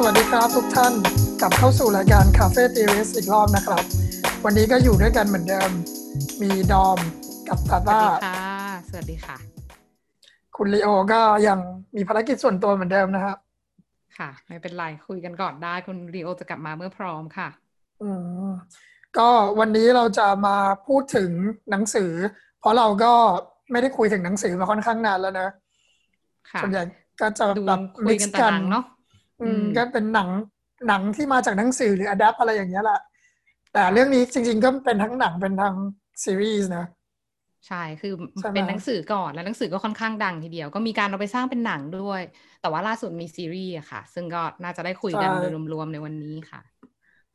สวัสดีครับทุกท่านกลับเข้าสู่รายการ Cafe t h e o r i s อีกรอบนะครับ วันนี้ก็อยู่ด้วยกันเหมือนเดิม มีดอมกับตาสวัต้าสดีค่ะสวัสดีค่ะ คุณลีโอก็ยังมีภารกิจส่วนตัวเหมือนเดิมนะครับ ค่ะไม่เป็นไรคุยกันก่อนได้คุณรีโอจะกลับมาเมื่อพร้อมค่ะ อืมก็วันนี้เราจะมาพูดถึงหนังสือ เพราะเราก็ไม่ได้คุยถึงหนังสือมาค่อนข้างนานแล้วนะค่ะส่วนใหญ่ก็จะดูแบบคุยกันแต่หนังเนาะ อืมอืมก็เป็นหนังหนังที่มาจากหนังสือหรือ adapt อะไรอย่างเงี้ยแหละแต่เรื่องนี้จริง ๆ ก็เป็นทั้งหนังเป็นทั้งซีรีส์นะใช่ คือใช่ไหมเป็นหนังสือก่อน แล้วหนังสือก็ค่อนข้างดังทีเดียว ก็มีการเอาไปสร้างเป็นหนังด้วย แต่ว่าล่าสุดมีซีรีส์อะค่ะ ซึ่งก็น่าจะได้คุยกันโดยรวมๆในวันนี้ค่ะ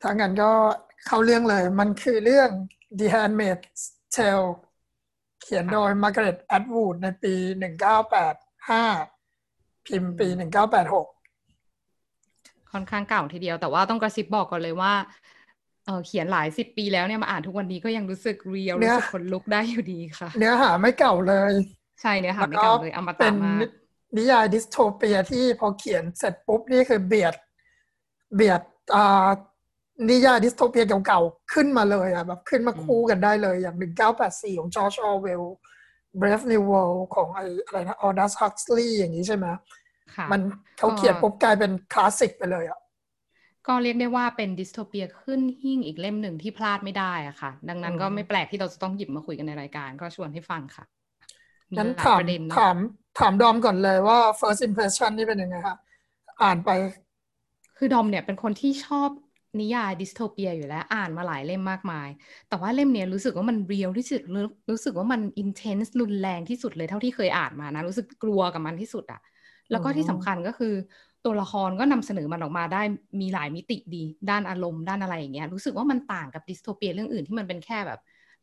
ถ้างั้นก็เข้าเรื่องเลย มันคือเรื่อง The Handmaid's Tale เขียนโดย Margaret Atwood ในปี 1985 พิมพ์ปี 1986 ค่อนข้างเก่าทีเดียว แต่ว่าต้องกระซิบบอกก่อนเลยว่าเออเขียนหลายสิบปีแล้วเนี่ยมาอ่านทุกวันนี้ก็ยังรู้สึก real เนี่ยรู้สึกขนลุกได้อยู่ดีค่ะ เนื้อหาไม่เก่าเลย ใช่เนี่ยค่ะแล้วไม่ก็เก่าเลยอมเป็ตะนมากนิยายดิสโทเปียที่พอเขียนเสร็จปุ๊บนี่คือเบียด เบียดอ่านิยายดิสโทเปียเก่าๆขึ้นมาเลยอะแบบขึ้นมาคู่กันได้เลยอย่าง1984ของ George Orwell Brave New World ของไออะไรนะ Aldous Huxley อย่างนี้ใช่ไหมค่ะ มันเขาเขียนปุ๊บกลายเป็นคลาสสิกไปเลยอะก็เรียกได้ว่าเป็นดิสโทเปียขึ้นหิ้งอีกเล่มหนึ่งที่พลาดไม่ได้อะค่ะ ดังนั้นอืมก็ไม่แปลกที่เราจะต้องหยิบมาคุยกันในรายการ ก็ชวนให้ฟังค่ะมีงั้นหลายถามประเด็นเนอะถามถามดอมก่อนเลยว่า first impression นี่เป็นยังไงคะอ่านไป คือดอมเนี่ยเป็นคนที่ชอบนิยายดิสโทเปียอยู่แล้วอ่านมาหลายเล่มมากมาย แต่ว่าเล่มเนี้ยรู้สึกว่ามัน real ที่สุดรู้รู้สึกว่ามัน intense รุนแรงที่สุดเลยเท่าที่เคยอ่านมานะ รู้สึกกลัวกับมันที่สุดอะ แล้วก็อืมที่สำคัญก็คือ ตัวละครก็นำเสนอมันออกมาได้มีหลายมิติดี ด้านอารมณ์ด้านอะไรอย่างเงี้ยรู้สึกว่ามันต่างกับดิสโทเปียเรื่องอื่นที่มันเป็นแค่แบบ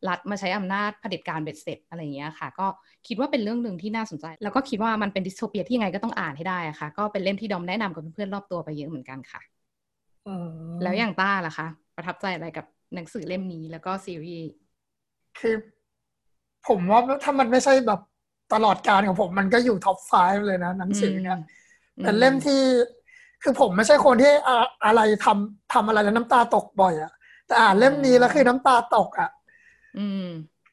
รัฐมาใช้อำนาจเผด็จการเบ็ดเสร็จอะไรอย่างเงี้ยค่ะ ก็คิดว่าเป็นเรื่องหนึ่งที่น่าสนใจ แล้วก็คิดว่ามันเป็นดิสโทเปียที่ยังไงก็ต้องอ่านให้ได้อะค่ะ ก็เป็นเล่มที่ดอมแนะนำกับเพื่อนๆรอบตัวไปเยอะเหมือนกันค่ะอืมแล้วอย่างต้าล่ะคะ ประทับใจอะไรกับหนังสือเล่มนี้แล้วก็ซีรีส์คือ ผมว่าถ้ามันไม่ใช่แบบ ตลอดการของผมมันก็อยู่ท็อป5เลยนะหนังสือเนี่ยเป็นเล่มที่ คือผมไม่ใช่คนที่อะอะไรทำทำอะไรแล้วน้ำตาตกบ่อยอะแต่อ่านเล่มนี้แล้วคือน้ำตาตกอะอืม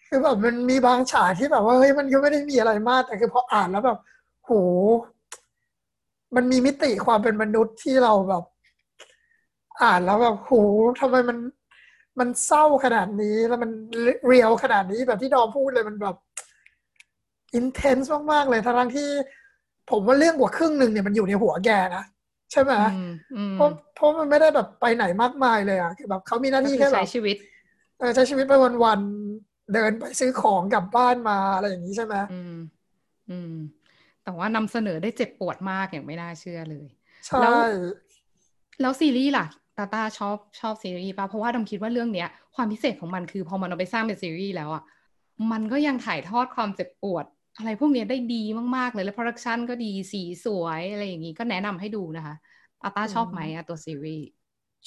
คือแบบมันมีบางฉากที่แบบว่าเฮ้ยมันก็ไม่ได้มีอะไรมาก แต่คือพออ่านแล้วแบบโหมันมีมิติความเป็นมนุษย์ที่เราแบบ อ่านแล้วแบบโหทำไมมัน มันเศร้าขนาดนี้แล้วมันเรียวขนาดนี้แบบที่ดอมพูดเลยมันแบบ อินเทนส์มากๆเลยทั้งที่ผมว่าเรื่องกว่าครึ่งหนึ่งเนี่ยมันอยู่ในหัวแกนะใช่ไหมอืมอืมเพราะเพราะมันไม่ได้แบบไปไหนมากมายเลยอะคือแบบเขามีหน้าก็ที่คือแค่แบใช้บชีวิตเออใช้ชีวิตไปวันๆเดินไปซื้อของกลับบ้านมาอะไรอย่างนี้ใช่ไหมอืม อืม แต่ว่านำเสนอได้เจ็บปวดมากอย่างไม่น่าเชื่อเลยใช่แล้วแล้วซีรีส์ล่ะตาตาชอบชอบซีรีส์ป่ะเพราะว่าดอมคิดว่าเรื่องเนี้ย ความพิเศษของมันคือพอมันเอาไปสร้างเป็นซีรีส์แล้วอะมันก็ยังถ่ายทอดความเจ็บปวด อะไรพวกเนี้ยได้ดีมาก ๆ เลยแล้ว production ก็ดีสีสวยอะไรอย่างงี้ก็แนะนำให้ดูนะคะตาตาชอบไหมอะตัวซีรีส์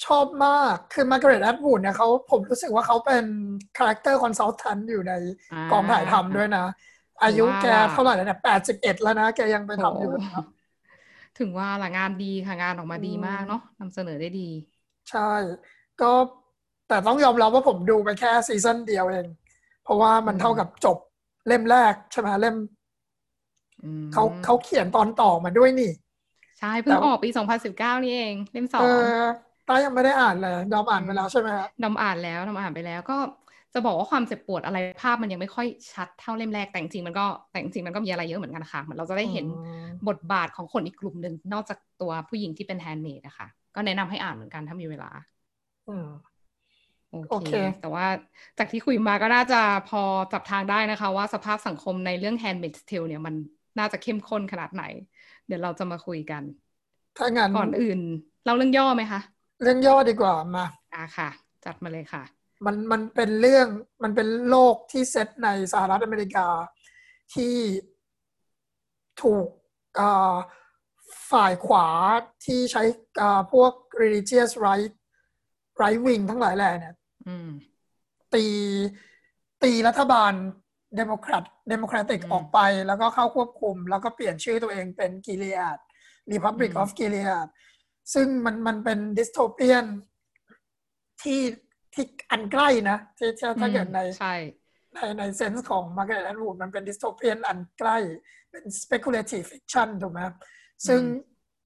ชอบมาก คือ Margaret Atwood เนี่ยเขาผมรู้สึกว่าเขาเป็นcharacter consultant อยู่ในอ่ากองถ่ายทำด้วยนะ อายุแกว่าเท่าไหร่แล้วเนี่ยแปดสิบเอ็ดแล้วนะ แกยังไปทำอยู่เลยนะถึงว่าละงานดีค่ะงานออกมาดีอืมมากเนาะนำเสนอได้ดี ใช่ ก็แต่ต้องยอมรับว่าผมดูไปแค่ซีซั่นเดียวเอง เพราะว่ามันอืมเท่ากับจบ เล่มแรกใช่ไหมเล่มอืมเขาเขาเขียนตอนต่อมาด้วยนี่ ใช่เพิ่งแต่ออกปี2019นี่เอง เล่มสอเองตายังไม่ได้อ่านเลยดอมอ่านไปแล้วใช่ไหมฮะดอมอ่านแล้วดอมอ่านไปแล้วก็จะบอกว่าความเจ็บปวดอะไรภาพมันยังไม่ค่อยชัดเท่าเล่มแรกแต่จริงๆมันก็แต่จริงๆมันก็มีอะไรเยอะเหมือนกันค่ะเหมือนเราจะได้เห็นอืมบทบาทของคนอีกกลุ่มหนึ่งนอกจากตัวผู้หญิงที่เป็น handmaid นะคะก็แนะนำให้อ่านเหมือนกันถ้ามีเวลาอืม โอโอเคเค แต่ว่าจากที่คุยมาก็น่าจะพอจับทางได้นะคะ ว่าสภาพสังคมในเรื่อง Handmaid's Tale เนี่ยมันน่าจะเข้มข้นขนาดไหน เดี๋ยวเราจะมาคุยกัน ถ้างั้นก่อนอื่น เราเรื่องย่อไหมคะ เรื่องย่อดีกว่ามาอ่าค่ะ จัดมาเลยค่ะ มันมันเป็นเรื่องมันเป็นโลกที่เซตในสหรัฐอเมริกาที่ถูกอ่าฝ่ายขวาที่ใช้อ่าพวก religious right right wing ทั้งหลายแหล่เนี่ยอืม ตีตีรัฐบาลdemocrat democratic อืมออกไป แล้วก็เข้าควบคุม แล้วก็เปลี่ยนชื่อตัวเองเป็น Gilead Republic อืม of Gilead ซึ่งมันมันเป็น dystopian ที่ที่อันใกล้นะที่ถ้าเกิดในในใน sense ของ Margaret Atwood มันเป็น dystopian อันใกล้เป็น speculative fiction ถูกไหมซึ่ง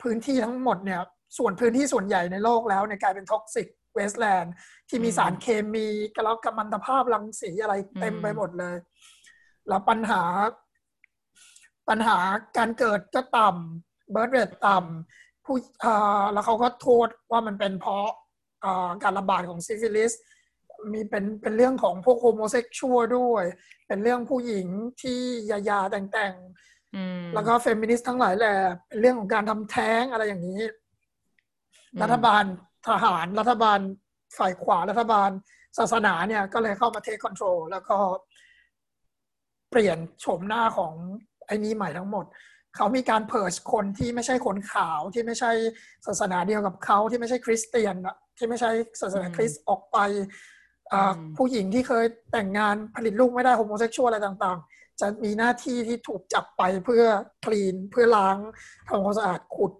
พื้นที่ทั้งหมดเนี่ย ส่วนพื้นที่ส่วนใหญ่ในโลกแล้วเนี่ยกลายเป็น toxic wastelandที่มีสารเคมีกระกัมมันตภาพรังสีอะไรเต็มไปหมดเลย แล้วปัญหา ปัญหาการเกิดก็ต่ำ birth rate ต่ำผู้แล้วเขาก็โทษว่ามันเป็นเพราะการระบาดของซิฟิลิสมีเป็นเป็นเรื่องของพวก homosexual ด้วย เป็นเรื่องผู้หญิงที่ยายาแต่งแต่งแล้วก็เฟมินิสต์ทั้งหลายแหละเป็นเรื่องของการทำแท้งอะไรอย่างนี้ รัฐบาล ทหารรัฐบาลฝ่ายขวารัฐบาลศาสนาเนี่ย ก็เลยเข้ามา take control แล้วก็เปลี่ยนโฉมหน้าของไอ้นี้ใหม่ทั้งหมด เขามีการ purge คนที่ไม่ใช่คนขาวที่ไม่ใช่ศาสนาเดียวกับเขาที่ไม่ใช่คริสเตียนที่ไม่ใช่ศาสนาคริสต์ออกไปผู้หญิงที่เคยแต่งงานผลิตลูกไม่ได้ homosexual อะไรต่างๆ จะมีหน้าที่ที่ถูกจับไปเพื่อclean เพื่อล้างทำความสะอาดขุด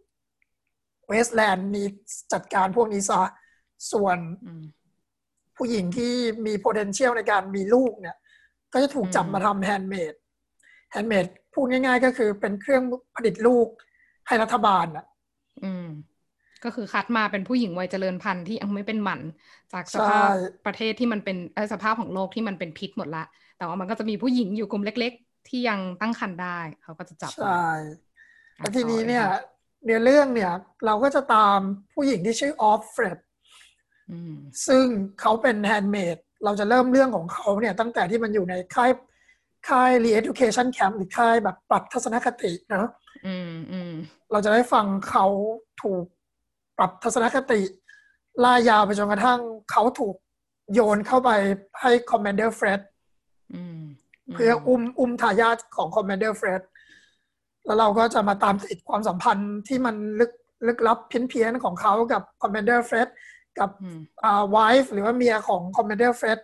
wasteland นี่จัดการพวกนี้ซะส่วนผู้หญิงที่มี potential ในการมีลูกเนี่ย ก็จะถูกจับมาทำ handmaid handmaid พูดง่ายๆ ก็คือเป็นเครื่องผลิตลูกให้รัฐบาลอะก็คือคัดมาเป็นผู้หญิงวัยเจริญพันธุ์ที่ยังไม่เป็นหมันจากสภาพประเทศที่มันเป็นสภาพของโลกที่มันเป็นพิษหมดละ แต่ว่ามันก็จะมีผู้หญิงอยู่กลุ่มเล็ก ๆ ที่ยังตั้งครรภ์ได้ เขาก็จะจับใช่แล้วทีนี้เนี่ย เนื้อเรื่องเนี่ย เราก็จะตามผู้หญิงที่ชื่อ Offred ซึ่งเขาเป็น handmaid เราจะเริ่มเรื่องของเขาเนี่ย ตั้งแต่ที่มันอยู่ในค่ายค่าย re-education camp หรือค่ายแบบปรับทัศนคตินะเราจะได้ฟังเขาถูกปรับทัศนคติ ไล่ยาวไปจนกระทั่งเขาถูกโยนเข้าไปให้ Commander Fred เพื่ออุ้มอุ้มทายาทของคอ แล้วเราก็จะมาตามติดความสัมพันธ์ที่มันลึกลึกลับเพี้ยนเพี้ยนของเขากับ Commander Fred กับอ่า wife หรือว่าเมียของ Commander Fred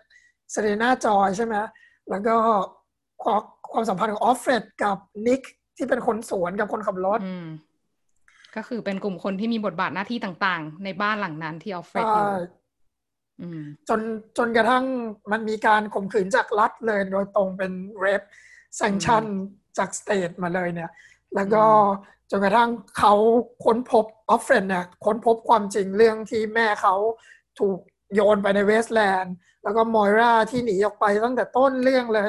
Serena Joy ใช่ไหมแล้วก็ความสัมพันธ์ของ Offred กับ Nick ที่เป็นคนสวนกับคนขับรถก็คือเป็นกลุ่มคนที่มีบทบาทหน้าที่ต่างๆ ในบ้านหลังนั้นที่ออฟเฟรดอยู่จนจนกระทั่งมันมีการข่มขืนจากรัฐเลยโดยตรงเป็น rape sanction จาก state มาเลยเนี่ย แล้วก็จนกระทั่งเขาค้นพบออฟเฟรดเนี่ยค้นพบความจริงเรื่องที่แม่เขาถูกโยนไปใน wasteland แล้วก็มอยราที่หนีออกไปตั้งแต่ต้นเรื่องเลย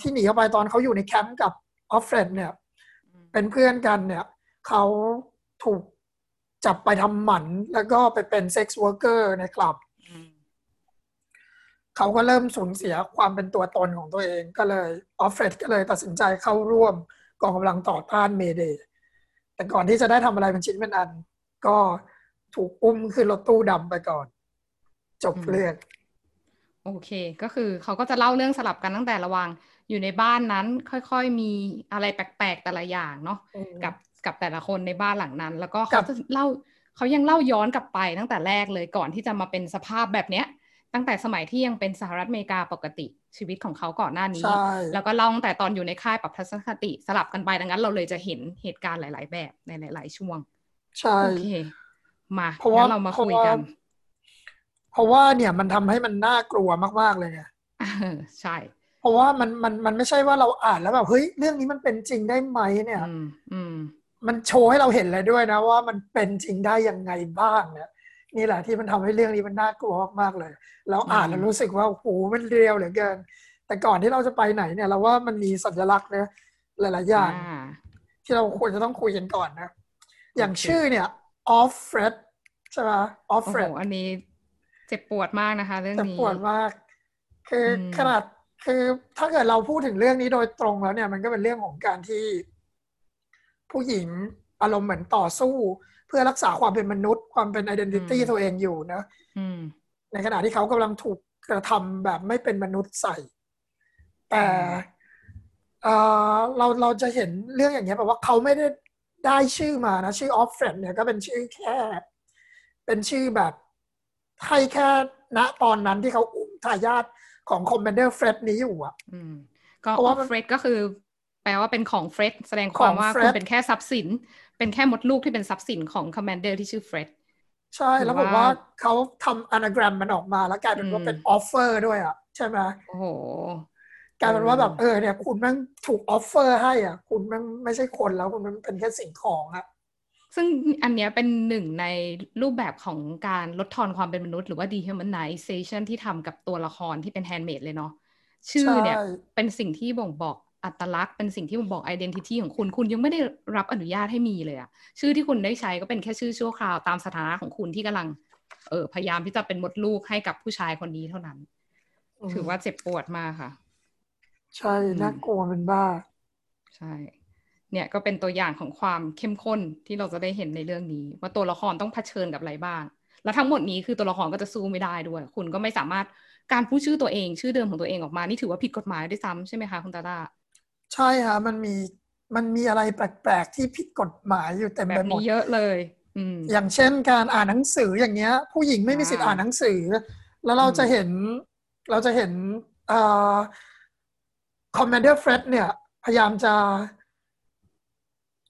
ที่หนีออกไปตอนเขาอยู่ในแคมป์กับออฟเฟรดเนี่ย เป็นเพื่อนกันเนี่ยเขาถูกจับไปทำหมัน แล้วก็ไปเป็น sex worker ในคลับเขาก็เริ่มสูญเสียความเป็นตัวตนของตัวเองก็เลยออฟเฟรดก็เลยตัดสินใจเข้าร่วม กองกำลังต่อต้าน Mayday แต่ก่อนที่จะได้ทำอะไรเป็นชิ้นเป็นอัน ก็ถูกอุ้มขึ้นรถตู้ดำไปก่อน จบเรื่องโอเค ก็คือเขาก็จะเล่าเรื่องสลับกันตั้งแต่ระวังอยู่ในบ้านนั้น ค่อยๆมีอะไรแปลกๆแต่ละอย่างเนาะกับกับแต่ละคนในบ้านหลังนั้น แล้วก็เขาจะเล่าเขายังเล่าย้อนกลับไปตั้งแต่แรกเลยก่อนที่จะมาเป็นสภาพแบบเนี้ย ตั้งแต่สมัยที่ยังเป็นสหรัฐอเมริกาปกติชีวิตของเขาก่อนหน้านี้ แล้วก็เล่าตั้งแต่ตอนอยู่ในค่ายปรับทัศนคติสลับกันไปดังนั้น เราเลยจะเห็นเหตุการณ์หลาย ๆ แบบในหลาย ๆ ช่วงใช่โอเคมาเพราะว่าเรามาคุยกัน เพราะว่าเนี่ยมันทำให้มันน่ากลัวมาก ๆ เลยไงใช่ เพราะว่ามันมันมันไม่ใช่ว่าเราอ่านแล้วแบบเฮ้ยเรื่องนี้มันเป็นจริงได้ไหมเนี่ย อืมมันโชว์ให้เราเห็นเลยด้วยนะว่ามันเป็นจริงได้ยังไงบ้างเนี่ย นี่แหละที่มันทำให้เรื่องนี้มันน่ากลัวมากๆเลย เราอ่านแล้วรู้สึกว่าโอ้โหมันเรียวเหลือเกิน แต่ก่อนที่เราจะไปไหนเนี่ย เราว่ามันมีสัญลักษณ์นะหลายๆอย่างที่เราควรจะต้องคุยกันก่อนนะ อย่างชื่อเนี่ย off fred ใช่ไหม off fred อันนี้เจ็บปวดมากนะคะ เรื่องนี้เจ็บปวดมาก คือขนาดคือถ้าเกิดเราพูดถึงเรื่องนี้โดยตรงแล้วเนี่ย มันก็เป็นเรื่องของการที่ผู้หญิงอารมณ์เหมือนต่อสู้ เพื่อรักษาความเป็นมนุษย์ ความเป็นไอดีนิตี้ตัวเองอยู่นะในขณะที่เขากำลังถูกกระทำแบบไม่เป็นมนุษย์ใส่ แต่เราเราจะเห็นเรื่องอย่างเงี้ยแบบว่าเขาไม่ได้ได้ชื่อมานะ ชื่อออฟเฟรดเนี่ยก็เป็นชื่อแค่ เป็นชื่อแบบให้แค่ณตอนนั้นที่เขาอุ้มทายาทของ commander เฟรดนี้อยู่อะก็ออฟเฟรดก็คือ แปลว่าเป็นของเฟรดแสดงความว่าคุณเป็นแค่ทรัพย์สิน เป็นแค่มดลูกที่เป็นทรัพย์สินของ commander ที่ชื่อเฟร็ดใช่ แล้วผมว่าเขาทำ anagram มันออกมาแล้วกลายเป็นว่าเป็น offered ด้วยอะ ใช่ไหมโอ้โหกลายเป็นว่าแบบเออเนี่ย คุณมันถูก offer ให้อะ คุณมันไม่ใช่คนแล้วคุณมันเป็นแค่สิ่งของอะซึ่งอันเนี้ยเป็นหนึ่งในรูปแบบของการลดทอนความเป็นมนุษย์หรือว่า dehumanization ที่ทำกับตัวละครที่เป็น handmaid เลยเนาะชื่อเนี่ยเป็นสิ่งที่บ่งบอก อัตลักษณ์เป็นสิ่งที่บ่งบอก identity ของคุณ คุณยังไม่ได้รับอนุญาตให้มีเลยอะชื่อที่คุณได้ใช้ก็เป็นแค่ชื่อชั่วคราวตามสถานะของคุณที่กำลังเออพยายามที่จะเป็นมดลูกให้กับผู้ชายคนนี้เท่านั้น ถือว่าเจ็บปวดมากค่ะ ใช่น่ากลัวเป็นบ้า ใช่ เนี่ยก็เป็นตัวอย่างของความเข้มข้นที่เราจะได้เห็นในเรื่องนี้ ว่าตัวละครต้องเผชิญกับอะไรบ้างแล้วทั้งหมดนี้คือตัวละครก็จะสู้ไม่ได้ด้วย คุณก็ไม่สามารถการพูดชื่อตัวเอง ชื่อเดิมของตัวเองออกมา นี่ถือว่าผิดกฎหมายด้วยซ้ำใช่ไหมคะคุณตาตา ใช่ค่ะมันมีมันมีอะไรแปลกๆที่ผิดกฎหมายอยู่เต็มไปหมดเยอะเลยอือย่างเช่นการอ่านหนังสืออย่างเงี้ย ผู้หญิงไม่มีสิทธิ์อ่านหนังสือ แล้วเราจะเห็นเราจะเห็น commander เฟรดเนี่ย พยายามจะ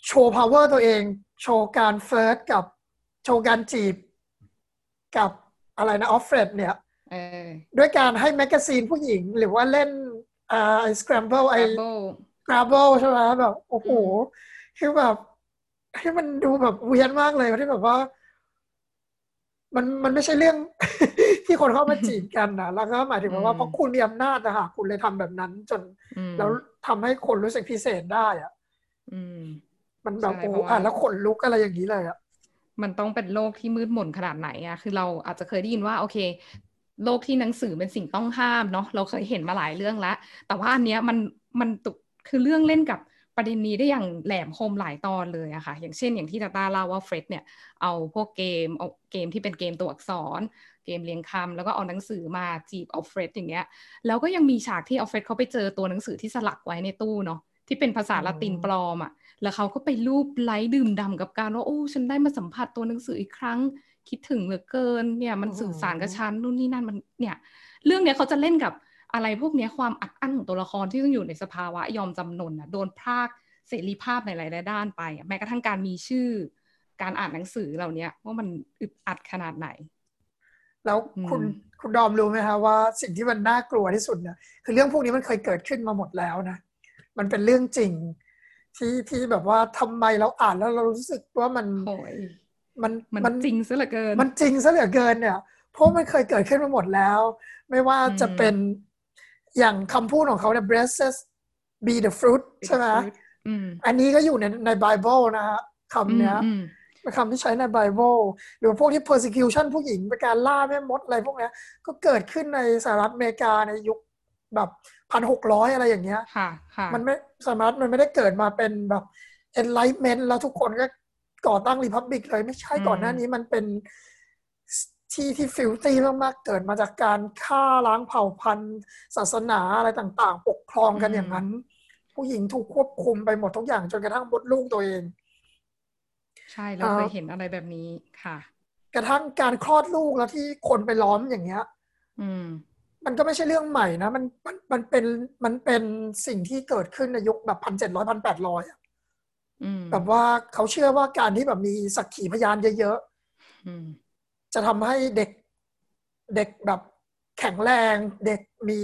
โชว์ power ตัวเอง โชว์การ flirt กับโชว์การจีบ กับอะไรนะออฟเฟรดเนี่ยด้วยการให้ magazine ผู้หญิงหรือว่าเล่นอ่าไอ้ scramble ไอ้ Scrabble ใช่ไหมแบบโอ้โหคือแบบให้มันดูแบบเวียนมากเลยที่แบบว่า มันมันไม่ใช่เรื่อง ที่คนเข้ามาจีบกันนะแล้วก็หมายถึงว่าเพราะคุณมีอำนาจนะคะคุณเลยทำแบบนั้น จนแล้วทำให้คนรู้สึกพิเศษได้อะมันแบบโอ้อ่านแล้วขนลุกอะไรอย่างนี้เลยอะมันต้องเป็นโลกที่มืดมนขนาดไหนอะคือเราอาจจะเคยได้ยินว่า โอเค โลกที่หนังสือเป็นสิ่งต้องห้ามเนาะเราเคยเห็นมาหลายเรื่องแล้วแต่ว่าอันเนี้ยมันมันตุ คือเรื่องเล่นกับประเด็นนี้ได้อย่างแหลมคมหลายตอนเลยอะค่ะ อย่างเช่นอย่างที่ตาตาเล่าว่าเฟร็ดเนี่ย เอาพวกเกมเอาเกมที่เป็นเกมตัวอักษร เกมเรียงคำแล้วก็เอาหนังสือมาจีบเอาเฟร็ดอย่างเงี้ย แล้วก็ยังมีฉากที่เอาเฟร็ดเขาไปเจอตัวหนังสือที่สลักไว้ในตู้เนาะที่เป็นภาษาละตินปลอมอะแล้วเขาก็ไปรูปไล้ดื่มดำกับการว่าโอ้ฉันได้มาสัมผัสตัวหนังสืออีกครั้ง คิดถึงเหลือเกินเนี่ยมันสื่อสารกับฉันนู่นนี่นั่นมันเนี่ย เรื่องเนี้ยเขาจะเล่นกับ อะไรพวกนี้ความอัดอั้นของตัวละครที่ต้องอยู่ในสภาวะยอมจำนนอะโดนพรากเสรีภาพในหลายๆด้านไป แม้กระทั่งการมีชื่อ การอ่านหนังสือเหล่านี้ว่ามันอึดอัดขนาดไหน แล้วคุณคุณดอมรู้ไหมคะว่าสิ่งที่มันน่ากลัวที่สุดเนี่ยคือเรื่องพวกนี้มันเคยเกิดขึ้นมาหมดแล้วนะ มันเป็นเรื่องจริง ที่ที่แบบว่าทำไมเราอ่านแล้วเรารู้สึกว่ามันมันมันจริงซะเหลือเกิน มันจริงซะเหลือเกินเนี่ยเพราะมันเคยเกิดขึ้นมาหมดแล้ว ไม่ว่าจะเป็น อย่างคำพูดของเขาเนี่ย blessed be the fruit ใช่ไหมอันนี้ก็อยู่ในในไบเบิลนะฮะคำเนี้ยเป็นคำที่ใช้ในไบเบิลหรือพวกที่ persecution ผู้หญิงเป็นการล่าแม่มดอะไรพวกเนี้ยก็เกิดขึ้นในสหรัฐอเมริกาในยุคแบบพันหกร้อยอะไรอย่างเงี้ยค่ะค่ะมันไม่สหรัฐมันไม่ได้เกิดมาเป็นแบบ enlightenment แล้วทุกคนก็ก่อตั้งรีพับบิกเลยไม่ใช่ก่อนหน้านี้มันเป็น ที่ที่ฟิลตี้มากๆเกิดมาจากการฆ่าล้างเผ่าพันธุ์ ศาสนาอะไรต่างๆ ปกครองกันอย่างนั้น ผู้หญิงถูกควบคุมไปหมดทุกอย่างจนกระทั่งบดลูกตัวเอง ใช่เราเคยเห็นอะไรแบบนี้ค่ะ กระทั่งการคลอดลูกแล้วที่คนไปล้อมอย่างเงี้ย อืม มันก็ไม่ใช่เรื่องใหม่นะมันมันมันเป็นมันเป็นสิ่งที่เกิดขึ้นในยุคแบบพันเจ็ดร้อยพันแปดร้อยอะแบบว่าเขาเชื่อว่าการที่แบบมีสักขีพยานเยอะๆ จะทำให้เด็กเด็กแบบแข็งแรงเด็กมี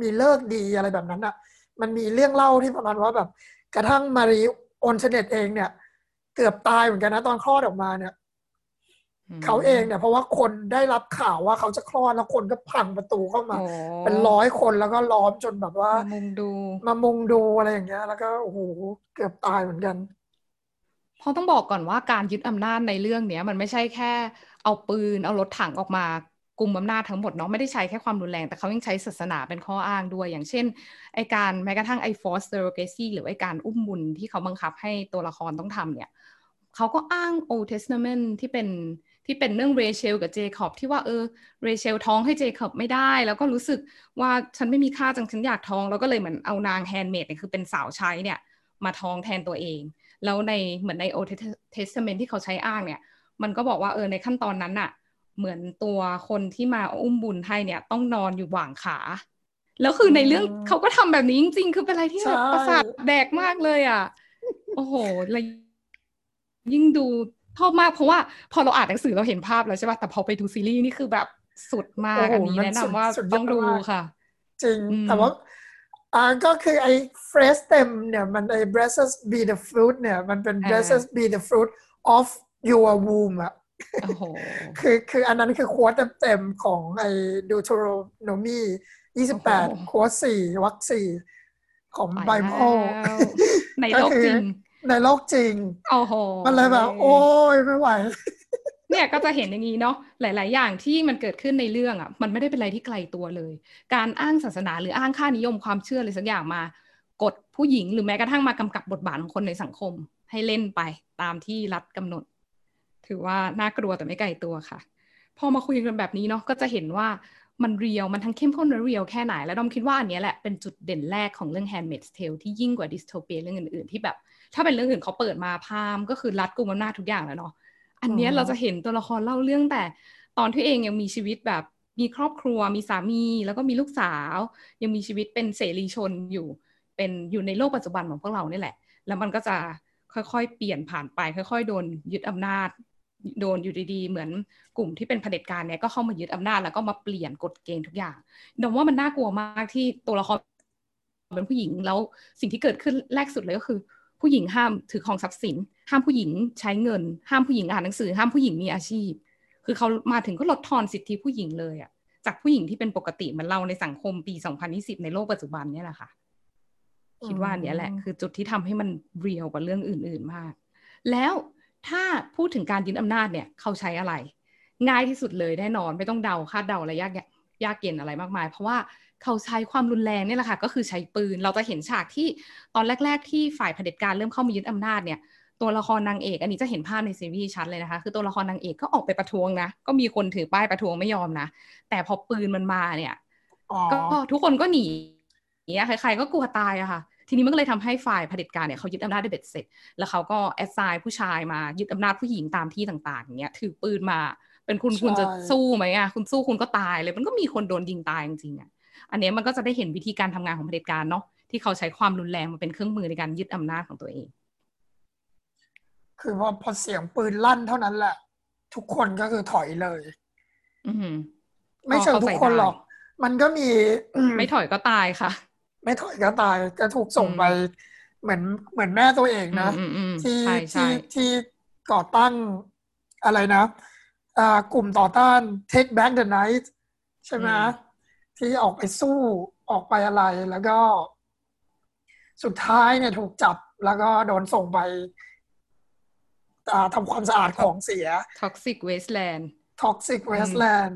มีฤกษ์ดีอะไรแบบนั้นอะ่ะ มันมีเรื่องเล่าที่ประมาณว่าแบบ กระทั่งมารีอองตัวเน็ตเองเนี่ย เกือบตายเหมือนกันนะตอนคลอดออกมาเนี่ย เขาเองเนี่ย เพราะว่าคนได้รับข่าวว่าเขาจะคลอดแล้วคนก็พังประตูเข้ามา เป็นร้อยคนแล้วก็ล้อมจนแบบว่ามามุงดูมามุงดูอะไรอย่างเงี้ย แล้วก็โอ้โหเกือบตายเหมือนกันเพราะต้องบอกก่อนว่าการยึดอำนาจในเรื่องเนี้ย มันไม่ใช่แค่ เอาปืนเอารถถังออกมากลุ่มอำนาจทั้งหมดเนาะไม่ได้ใช้แค่ความรุนแรง แต่เขายังใช้ศาสนาเป็นข้ออ้างด้วย อย่างเช่นไอการแม้กระทั่งไอ force surrogacy หรือไอการอุ้มบุญที่เขาบังคับให้ตัวละครต้องทำเนี่ยเขาก็อ้าง Old Testament ที่เป็นที่เป็นเรื่องเรเชลกับเจคอบที่ว่าเออเรเชลท้องให้เจคอบไม่ได้ แล้วก็รู้สึกว่าฉันไม่มีค่าจังฉันอยากท้อง แล้วก็เลยเหมือนเอานาง handmaid เนี่ยคือเป็นสาวใช้เนี่ยมาท้องแทนตัวเอง แล้วในเหมือนใน Old Testament ที่เขาใช้อ้างเนี่ย มันก็บอกว่าเออในขั้นตอนนั้นน่ะ เหมือนตัวคนที่มาอุ้มบุญให้เนี่ย ต้องนอนอยู่หว่างขา แล้วคือในเรื่องเขาก็ทำแบบนี้จริง ๆ คือเป็นอะไรที่แบบประสาทแดกมากเลยอะ โอ้โหเลยยิ่งดูชอบมากเพราะว่าพอเราอ่านหนังสือเราเห็นภาพแล้วใช่ป่ะแต่พอไปดูซีรีส์นี่คือแบบสุดมากอันนี้แนะนำว่าต้องดูค่ะ จริงแต่ว่าอ่าก็คือไอ้ phrase เต็มเนี่ยมันไอ้ blessed be the fruit เนี่ยมันเป็น blessed be the fruit of your womb อะคือคืออันนั้นคือ quote เต็มๆของไอ้ Deuteronomy ยี่สิบแปด quote สี่วรรคสี่ของไบเบิลในโลกจริง ในโลกจริงโอ้โหมันเลยแบบ โอ้ยไม่ไหว เนี่ยก็จะเห็นอย่างนี้เนาะหลาย ๆ อย่างที่มันเกิดขึ้นในเรื่องอะ มันไม่ได้เป็นอะไรที่ไกลตัวเลย การอ้างศาสนาหรืออ้างค่านิยมความเชื่ออะไรสักอย่างมา กดผู้หญิงหรือแม้กระทั่งมากำกับบทบาทของคนในสังคม ให้เล่นไปตามที่รัฐกำหนด ถือว่าน่ากลัวแต่ไม่ไกลตัวค่ะ พอมาคุยกันแบบนี้เนาะก็จะเห็นว่ามันเรียวมันทั้งเข้มข้นและเรียวแค่ไหน แล้วดอมคิดว่าอันนี้แหละเป็นจุดเด่นแรกของเรื่อง Handmaid's Tale ที่ยิ่งกว่าดิสโทเปียเรื่องอื่นๆ ที่แบบ ถ้าเป็นเรื่องอื่นเขาเปิดมาพามก็คือรัดกุมอำนาจทุกอย่างแล้วเนาะอันนี้เราจะเห็นตัวละครเล่าเรื่องแต่ตอนที่เองยังมีชีวิตแบบมีครอบครัว มีสามี แล้วก็มีลูกสาว ยังมีชีวิตเป็นเสรีชนอยู่ เป็นอยู่ในโลกปัจจุบันของพวกเราเนี่แหละ แล้วมันก็จะค่อยๆ เปลี่ยนผ่านไป ค่อย ๆ โดนยึดอำนาจ โดนอยู่ดีๆ เหมือนกลุ่มที่เป็นเผด็จการเนี่ยก็เข้ามายึดอำนาจแล้วก็มาเปลี่ยนกฎเกณฑ์ทุกอย่างดมว่ามันน่ากลัวมากที่ตัวละครเป็นผู้หญิงแล้วสิ่งที่เกิดขึ้นแรกสุดเลยก็คือ ผู้หญิงห้ามถือของทรัพย์สิน ห้ามผู้หญิงใช้เงิน ห้ามผู้หญิงอ่านหนังสือ ห้ามผู้หญิงมีอาชีพ คือเขามาถึงก็ลดทอนสิทธิผู้หญิงเลยอะจากผู้หญิงที่เป็นปกติเหมือนเราในสังคมปี 2020 ในโลกปัจจุบันเนี่ยแหละค่ะคิดว่าเนี้ยแหละคือจุดที่ทำให้มันเรียวกว่าเรื่องอื่น ๆมาก แล้ว ถ้าพูดถึงการยึดอำนาจเนี่ยเขาใช้อะไร ง่ายที่สุดเลยแน่นอนไม่ต้องเดาคาดเดาอะไรยากยากเย็นอะไรมากมาย เพราะว่าเขาใช้ความรุนแรงนี่แหละค่ะก็คือใช้ปืนเราจะเห็นฉากที่ตอนแรก ๆ ที่ฝ่ายเผด็จการเริ่มเข้ามายึดอำนาจเนี่ยตัวละครนางเอกอันนี้จะเห็นภาพในซีรีส์ชัดเลยนะคะ คือตัวละครนางเอกก็ออกไปประท้วงนะ ก็มีคนถือป้ายประท้วงไม่ยอมนะ แต่พอปืนมันมาเนี่ยก็ทุกคนก็หนีเนี่ยใครๆก็กลัวตายอะค่ะ ทีนี้มันก็เลยทำให้ฝ่ายเผด็จการเนี่ยเขายึดอำนาจได้เบ็ดเสร็จ แล้วเขาก็แอดไซน์ผู้ชายมายึดอำนาจผู้หญิงตามที่ต่างๆอย่างเงี้ยถือปืนมาเป็นคุณคุณจะสู้ไหมอะคุณสู้คุณก็ตายเลย มันก็มีคนโดนยิงตายจริงๆอะอันนี้มันก็จะได้เห็นวิธีการทำงานของเผด็จการเนาะที่เขาใช้ความรุนแรงมาเป็นเครื่องมือในการยึดอำนาจของตัวเอง คือพอพอเสียงปืนลั่นเท่านั้นแหละ ทุกคนก็คือถอยเลย อืไม่เชิงทุกคนหรอก มันก็มี ไม่ถอยก็ตายค่ะ ไม่ถอยก็ตายจะถูกส่งไป เหมือนเหมือนแม่ตัวเองนะ ที่ที่ที่ก่อตั้งอะไรนะอ่ากลุ่มต่อต้าน Take Back the Night ใช่ไหมที่ออกไปสู้ออกไปอะไรแล้วก็ สุดท้ายเนี่ยถูกจับแล้วก็โดนส่งไปทำความสะอาดของเสีย Toxic Wasteland Toxic Wasteland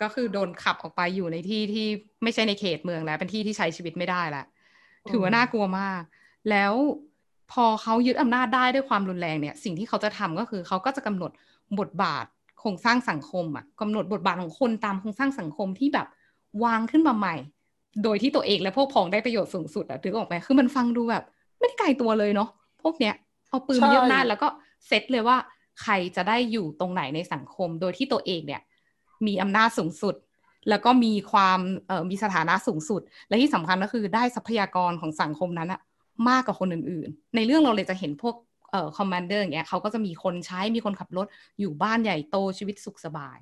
ก็คือโดนขับออกไปอยู่ในที่ที่ไม่ใช่ในเขตเมืองแล้ว เป็นที่ที่ใช้ชีวิตไม่ได้แล้วถือว่าน่ากลัวมาก แล้วพอเขายึดอำนาจได้ด้วยความรุนแรงเนี่ย สิ่งที่เขาจะทำก็คือเขาก็จะกำหนดบทบาทโครงสร้างสังคมอะกำหนดบทบาทของคนตามโครงสร้างสังคมที่แบบวางขึ้นมาใหม่ โดยที่ตัวเองและพวกพ้องได้ประโยชน์สูงสุดอะถือออกไหมคือมันฟังดูแบบ ไม่ได้ไกลตัวเลยเนาะพวกเนี้ยเอาปืนยึดอำนาจแล้วก็เซตเลยว่า ใครจะได้อยู่ตรงไหนในสังคม โดยที่ตัวเองเนี่ย มีอำนาจสูงสุด แล้วก็มีความเอ่อมีสถานะสูงสุด และที่สำคัญก็คือได้ทรัพยากรของสังคมนั้นอะมากกว่าคนอื่นๆ ในเรื่องเราเลยจะเห็นพวกเอ่อคอมมานเดอร์อย่างเงี้ยเขาก็จะมีคนใช้มีคนขับรถอยู่บ้านใหญ่โตชีวิตสุขสบาย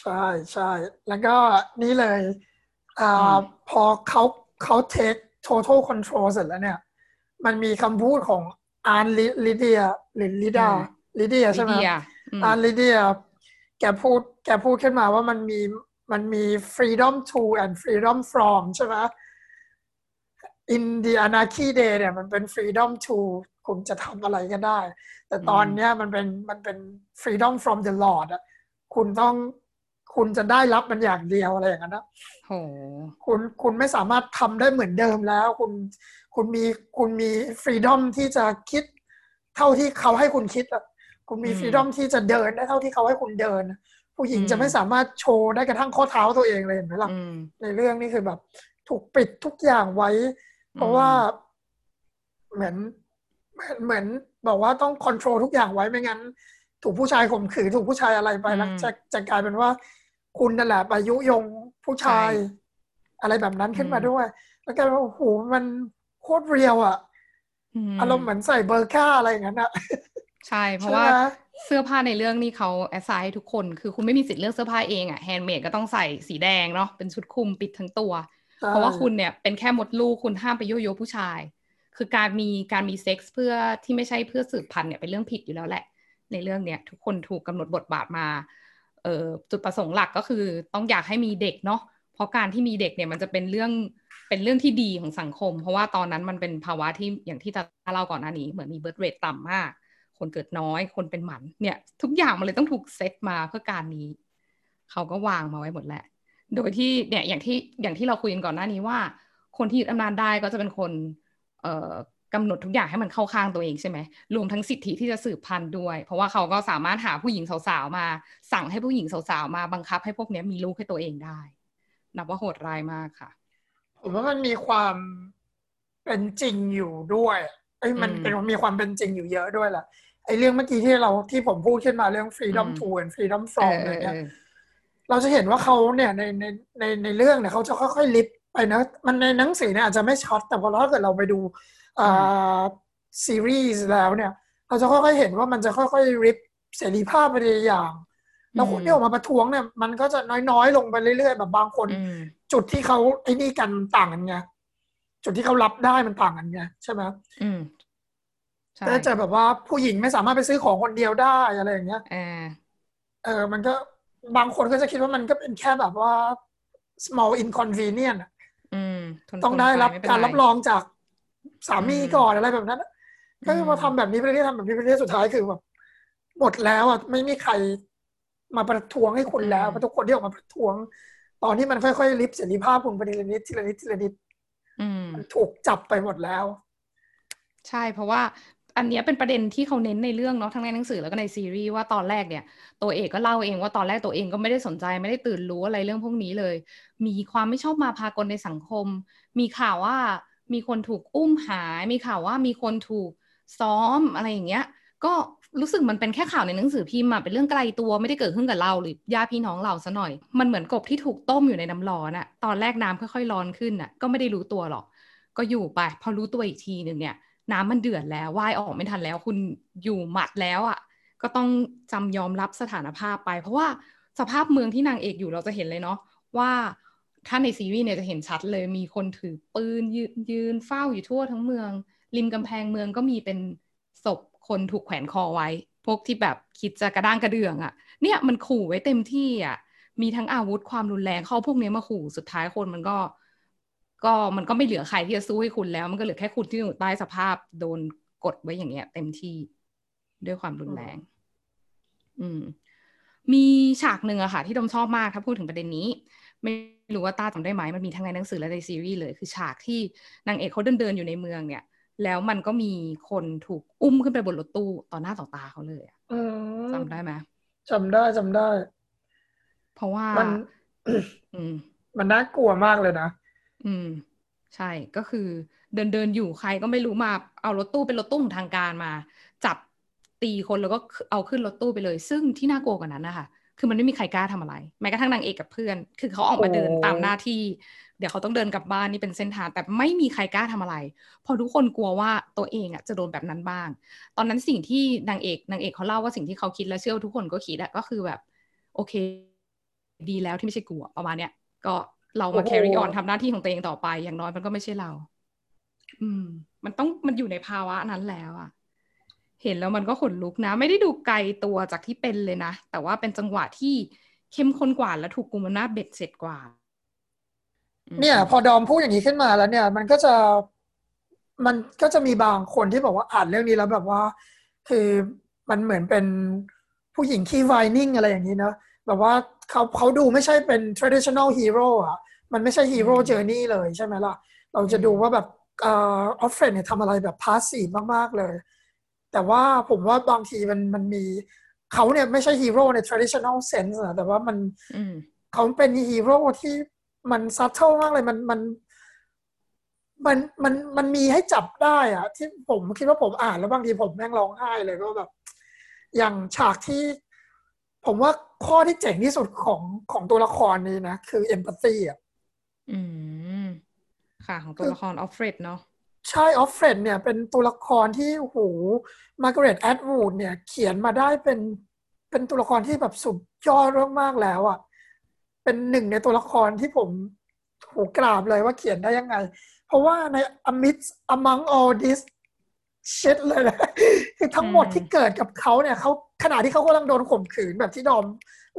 ใช่ใช่แล้วก็นี่เลยอ่าพอเขาเขาเทค total control เสร็จแล้วเนี่ย มันมีคำพูดของอานลิเดียหรือลิดาลิเดียใช่ไหมอานลิเดีย แกพูดแกพูดขึ้นมาว่ามันมีมันมี freedom to and freedom from ใช่ไหม in the anarchy day เนี่ยมันเป็น freedom to คุณจะทำอะไรก็ได้ แต่ตอนเนี้ยมันเป็นมันเป็น freedom from the Lord อะคุณต้องคุณจะได้รับมันอย่างเดียวอะไรอย่างนั้นนะคุณคุณไม่สามารถทำได้เหมือนเดิมแล้ว คุณคุณมีคุณมีฟรีดอมที่จะคิดเท่าที่เขาให้คุณคิดอะ คุณมีฟรีดอมที่จะเดินได้เท่าที่เขาให้คุณเดิน ผู้หญิงจะไม่สามารถโชว์ได้กระทั่งข้อเท้าตัวเองเลยเห็นไหมล่ะในเรื่องนี้คือแบบ ถูกปิดทุกอย่างไว้ เพราะว่าเหมือนเหมือนบอกว่าต้อง control ทุกอย่างไว้ไม่งั้น ถูกผู้ชายข่มขืนถูกผู้ชายอะไรไปแล้วจะจะกลายเป็นว่า คุณนั่นแหละไปยุยงผู้ชาย อะไรแบบนั้นขึ้นมาด้วย แล้วก็โอ้โหมันโคตร real อะอารมณ์เหมือนใส่ burqa อะไรอย่างนั้นอะ ใช่ เพราะว่าเสื้อผ้าในเรื่องนี้เขา assign ทุกคน คือคุณไม่มีสิทธิ์เลือกเสื้อผ้าเองอะ่ะ handmaid ก็ต้องใส่สีแดงเนาะเป็นชุดคลุมปิดทั้งตัว เพราะว่าคุณเนี่ยเป็นแค่มดลูกคุณห้ามไปยั่วยุผู้ชาย คือการมีการมีเซ็กส์เพื่อที่ไม่ใช่เพื่อสืบพันธุ์เนี่ยเป็นเรื่องผิดอยู่แล้วแหละ ในเรื่องเนี้ยทุกคนถูกกาหนดบทบาทมาเอ่อจุดประสงค์หลักก็คือต้องอยากให้มีเด็กเนาะเพราะการที่มีเด็กเนี่ยมันจะเป็นเรื่องเป็นเรื่องที่ดีของสังคม เพราะว่าตอนนั้นมันเป็นภาวะที่อย่างที่จะเล่าก่อนหน้านี้เหมือนมีเบิร์ตเรทต่ำมาก คนเกิดน้อย คนเป็นหมันเนี่ย ทุกอย่างมันเลยต้องถูกเซตมาเพื่อการนี้ เขาก็วางมาไว้หมดแหละ โดยที่เนี่ยอย่างที่อย่างที่เราคุยกันก่อนหน้านี้ว่า คนที่ยึดอำนาจได้ก็จะเป็นคนเอ่อกำหนดทุกอย่างให้มันเข้าข้างตัวเองใช่ไหมรวมทั้งสิทธิที่จะสืบพันธุ์ด้วย เพราะว่าเขาก็สามารถหาผู้หญิงสาวๆมา สั่งให้ผู้หญิงสาวๆมาบังคับให้พวกนี้มีลูกให้ตัวเองได้ นับว่าโหดร้ายมากค่ะผมว่ามันมีความเป็นจริงอยู่ด้วยไอ้มันเป็นมีความเป็นจริงอยู่เยอะด้วยแหละ ไอ้เรื่องเมื่อกี้ที่เราที่ผมพูดขึ้นมาเรื่อง freedom to and freedom from อะไรเงี้ยเราจะเห็นว่าเขาเนี่ยในในในในเรื่องเนี่ยเขาจะค่อยๆลิฟไปนะมันในหนังสือเนี่ยอาจจะไม่ช็อตแต่พอถ้าเกิดเราไปดูซีรีส์แล้วเนี่ย เราจะค่อยๆเห็นว่ามันจะค่อยๆริบเสรีภาพไปในอย่าง แล้วคนที่ออกมาประท้วงเนี่ย มันก็จะน้อยๆ ลงไปเรื่อยๆ แบบบางคน จุดที่เขาไอ้นี่กันต่างกันไงจุดที่เขารับได้มันต่างกันไงใช่ไหม อืมก็จะแบบว่าผู้หญิงไม่สามารถไปซื้อของคนเดียวได้อะไรอย่างเงี้ยเออ มันก็บางคนก็จะคิดว่ามันก็เป็นแค่แบบว่า small inconvenience ต้องได้รับการรับรองจากสามีก่อนอะไรแบบนั้นก็คือพอทำแบบนี้ไปเรื่อยๆทำแบบนี้ไปเรื่อยๆสุดท้ายคือแบบหมดแล้วอะไม่มีใครมาประท้วงให้คุณแล้วเพราะทุกคนที่ออกมาประท้วง ตอนที่มันค่อยๆลิฟเสรีภาพคุณไปทีละนิดทีละนิดทีละนิดมันถูกจับไปหมดแล้ว ใช่เพราะว่า อันนี้เป็นประเด็นที่เขาเน้นในเรื่องเนาะทั้งในหนังสือแล้วก็ในซีรีส์ว่าตอนแรกเนี่ย ตัวเอกก็เล่าเองว่าตอนแรกตัวเองก็ไม่ได้สนใจไม่ได้ตื่นรู้อะไรเรื่องพวกนี้เลย มีความไม่ชอบมาพากลในสังคม มีข่าวว่ามีคนถูกอุ้มหาย มีข่าวว่ามีคนถูกซ้อมอะไรอย่างเงี้ย ก็รู้สึกมันเป็นแค่ข่าวในหนังสือพิมพ์อะเป็นเรื่องไกลตัวไม่ได้เกิดขึ้นกับเราหรือญาติพี่น้องเราซะหน่อย มันเหมือนกบที่ถูกต้มอยู่ในน้ำร้อนอะตอนแรกน้ำค่อยๆร้อนขึ้นอะก็ไม่ได้รู้ตัวหรอก ก็อยู่ไป พอรู้ตัวอีกทีหนึ่งเนี่ย น้ำมันเดือดแล้วว่ายออกไม่ทันแล้ว คุณอยู่หมัดแล้วอะก็ต้องจำยอมรับสถานภาพไป เพราะว่าสภาพเมืองที่นางเอกอยู่เราจะเห็นเลยเนาะว่าถ้าในซีรีส์เนี่ยจะเห็นชัดเลยมีคนถือปืนยยืนเฝ้าอยู่ทั่วทั้งเมือง ริมกำแพงเมืองก็มีเป็นศพคนถูกแขวนคอไว้ พวกที่แบบคิดจะกระด้างกระเดื่องอะ่ะ เนี่ยมันขู่ไว้เต็มที่อะ่ะมีทั้งอาวุธความรุนแรงเข้าพวกนี้มาขู่สุดท้ายคนมันก็ ก็มันก็ไม่เหลือใครที่จะสู้ให้คุณแล้ว มันก็เหลือแค่คุณที่อยู่ใต้สภาพโดนกดไว้อย่างเงี้ย เต็มที่ด้วยความรุนแรง อืม มีฉากหนึ่งอะค่ะ ที่ดมชอบมากถ้าพูดถึงประเด็นนี้ ไม่รู้ว่าต้าจำได้ไหมมันมีทั้งในหนังสือและในซีรีส์เลยคือฉากที่นางเอกเขาเดินเดินอยู่ในเมืองเนี่ย แล้วมันก็มีคนถูกอุ้มขึ้นไปบนรถตู้ต่อหน้าต่อตาเขาเลยจำได้ไหมจำได้จำได้ เพราะว่ามันมันน่ากลัวมากเลยนะ อืม ใช่ก็คือเดินเดินอยู่ใครก็ไม่รู้มา เอารถตู้เป็นรถตู้ของทางการมา จับตีคนแล้วก็เอาขึ้นรถตู้ไปเลย ซึ่งที่น่ากลัวกว่านั้นนะคะคือมันไม่มีใครกล้าทำอะไร แม้กระทั่งนางเอกกับเพื่อน คือเขาออกมาเดินตามหน้าที่ เดี๋ยวเขาต้องเดินกลับบ้านนี่เป็นเส้นทาง แต่ไม่มีใครกล้าทำอะไร พอทุกคนกลัวว่าตัวเองอะจะโดนแบบนั้นบ้าง ตอนนั้นสิ่งที่นางเอกนางเอกเขาเล่าว่าสิ่งที่เขาคิดและเชื่อทุกคนก็คิดอะก็คือแบบ โอเค ดีแล้วที่ไม่ใช่กลัวประมาณเนี้ยก็ เรามา carry on ทำหน้าที่ของตัวเองต่อไป อย่างน้อยมันก็ไม่ใช่เรา อืม มันต้องมันอยู่ในภาวะนั้นแล้วอะเห็นแล้วมันก็ขนลุกนะ ไม่ได้ดูไกลตัวจากที่เป็นเลยนะ แต่ว่าเป็นจังหวะที่เข้มข้นกว่าและถูกกุมอำนาจเบ็ดเสร็จกว่า เนี่ย พอดอมพูดอย่างนี้ขึ้นมาแล้วเนี่ย มันก็จะมันก็จะมีบางคนที่บอกว่าอ่านเรื่องนี้แล้วแบบว่า คือมันเหมือนเป็นผู้หญิงขี้ whining อะไรอย่างนี้นะแบบว่า เขาเขาดูไม่ใช่เป็น traditional hero อะมันไม่ใช่ hero journey เลยใช่ไหมล่ะ เราจะดูว่าแบบออฟเฟรดเนี่ยทำอะไรแบบ passive มาก ๆ เลย แต่ว่าผมว่าบางทีมันมันมีเขาเนี่ยไม่ใช่ฮีโร่ใน traditional sense นะแต่ว่ามันเขาเป็นฮีโร่ที่มัน subtle มากเลยมันมันมันมันมันมีให้จับได้อะที่ผมคิดว่าผมอ่านแล้วบางทีผมแม่งร้องไห้เลยก็แบบ อย่างฉากที่ ผมว่า ข้อที่เจ๋งที่สุดของของตัวละครนี้นะ คือ empathy อะอืม ค่ะ ของตัวละครออฟเฟรดเนาะใช่ออฟเฟรดเนี่ย เป็นตัวละครที่โอ้โหมาร์กาเร็ตแอตวูดเนี่ย เขียนมาได้เป็นเป็นตัวละครที่แบบสุดยอดมากๆแล้วอะ่ะ เป็นหนึ่งในตัวละครที่ผมโหกราบเลยว่าเขียนได้ยังไง เพราะว่าใน amidst among all this shit เลยนะคือทั้งหมดที่เกิดกับเขาเนี่ยเขาขณะที่เขากำลังโดนข่มขืนแบบที่ดอม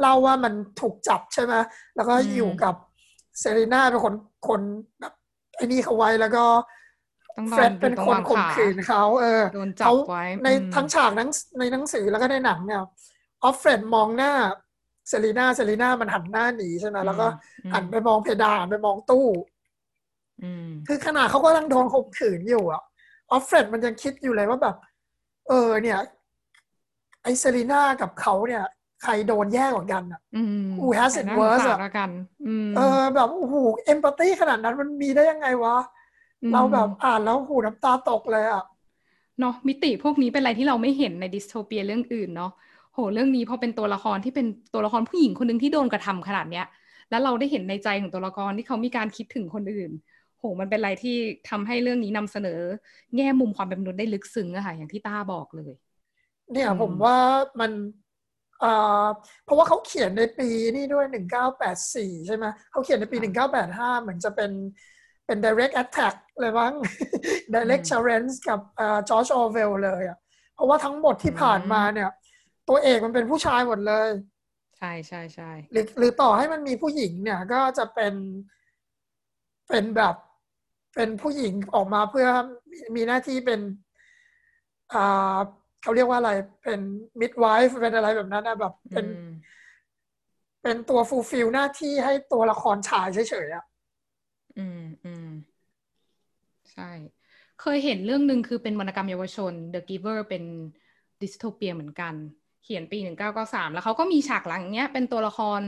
เล่าว่ามันถูกจับใช่ไหมแล้วก็อยู่กับเซรีนาเป็นคนคนแบบไอ้นี่เขาไว้แล้วก็เฟร็ดเป็นคนข่มขืนเขาเออเขาในทั้งฉากในหนังสือแล้วก็ในหนังเนี่ยออฟเฟรดมองหน้าเซรีนาเซรีนามันหันหน้าหนีใช่ไหมแล้วก็หันไปมองเพดานไปมองตู้คือขนาดเขาก็ยังโดนข่มขืนอยู่อะ ออฟเฟรดมันยังคิดอยู่เลยว่าแบบ เออ เนี่ย ไอเซรีนากับเขาเนี่ย ใครโดนแย่กว่ากันอะ who has it worse อะเออ แบบโอ้โห empa thy ขนาดนั้นมันมีได้ยังไงวะ เราแบบอ่านแล้วหูน้ำตาตกเลยอะเนาะมิติพวกนี้เป็นอะไรที่เราไม่เห็นในดิสโทเปียเรื่องอื่นเนาะโหเรื่องนี้พอเป็นตัวละครที่เป็นตัวละครผู้หญิงคนหนึ่งที่โดนกระทำขนาดเนี้ย แล้วเราได้เห็นในใจของตัวละครที่เขามีการคิดถึงคนอื่น โหมันเป็นอะไรที่ทำให้เรื่องนี้นำเสนอ แง่มุมความเป็นมนุษย์ได้ลึกซึ้งอะค่ะอย่างที่ต้าบอกเลย เนี่ยผมว่ามันเพราะว่าเขาเขียนในปีนี่ด้วยหนึ่งเก้าแปดสี่ใช่ไหมเขาเขียนในปีหนึ่งเก้าแปดห้าเหมือนจะเป็นเป็น direct attack เลยมั้ง direct challenge กับจอร์จออเวลเลยอะเพราะว่าทั้งหมดที่ผ่านมาเนี่ย ตัวเอกมันเป็นผู้ชายหมดเลย ใช่ใช่ใช่หรือหรือต่อให้มันมีผู้หญิงเนี่ยก็จะเป็นเป็นแบบ เป็นผู้หญิงออกมาเพื่อมีหน้าที่เป็นอ่าเขาเรียกว่าอะไร เป็นมิดไวฟ์เป็นอะไรแบบนั้นนะแบบเป็น เป็นตัว fulfill หน้าที่ให้ตัวละครชายเฉยๆอะอืมอืมใช่ เคยเห็นเรื่องหนึ่งคือเป็นวรรณกรรมเยาวชน The Giver เป็นดิสโทเปียเหมือนกัน เขียนปีหนึ่งเก้าเก้าสามแล้วเขาก็มีฉากหลังเนี้ยเป็นตัวละคร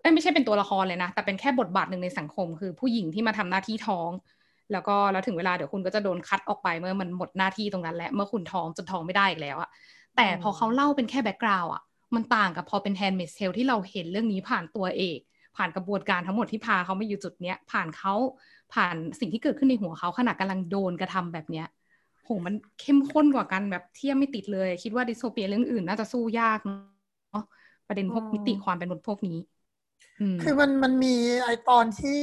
เอ้ไม่ใช่เป็นตัวละครเลยนะ แต่เป็นแค่บทบาทหนึ่งในสังคม คือผู้หญิงที่มาทำหน้าที่ท้อง แล้วก็แล้วถึงเวลาเดี๋ยวคุณก็จะโดนคัดออกไปเมื่อมันหมดหน้าที่ตรงนั้นแล้วเมื่อคุณท้องจนท้องไม่ได้อีกแล้วอะแต่พอเขาเล่าเป็นแค่ background อะมันต่างกับพอเป็น Handmaid's Tale ที่เราเห็นเรื่องนี้ผ่านตัวเอกผ่านกระบวนการทั้งหมดที่พาเขามาอยู่จุดเนี้ยผ่านเขาผ่านสิ่งที่เกิดขึ้นในหัวเขาขณะกำลังโดนกระทำแบบเนี้ยโหมันเข้มข้นกว่ากันแบบเทียบไม่ติดเลย คิดว่าดิสโทเปียเรื่องอื่นน่าจะสู้ยากเนาะประเด็นพวกมิติความเป็นมนุษย์พวกนี้คือมันมันมีไอตอนที่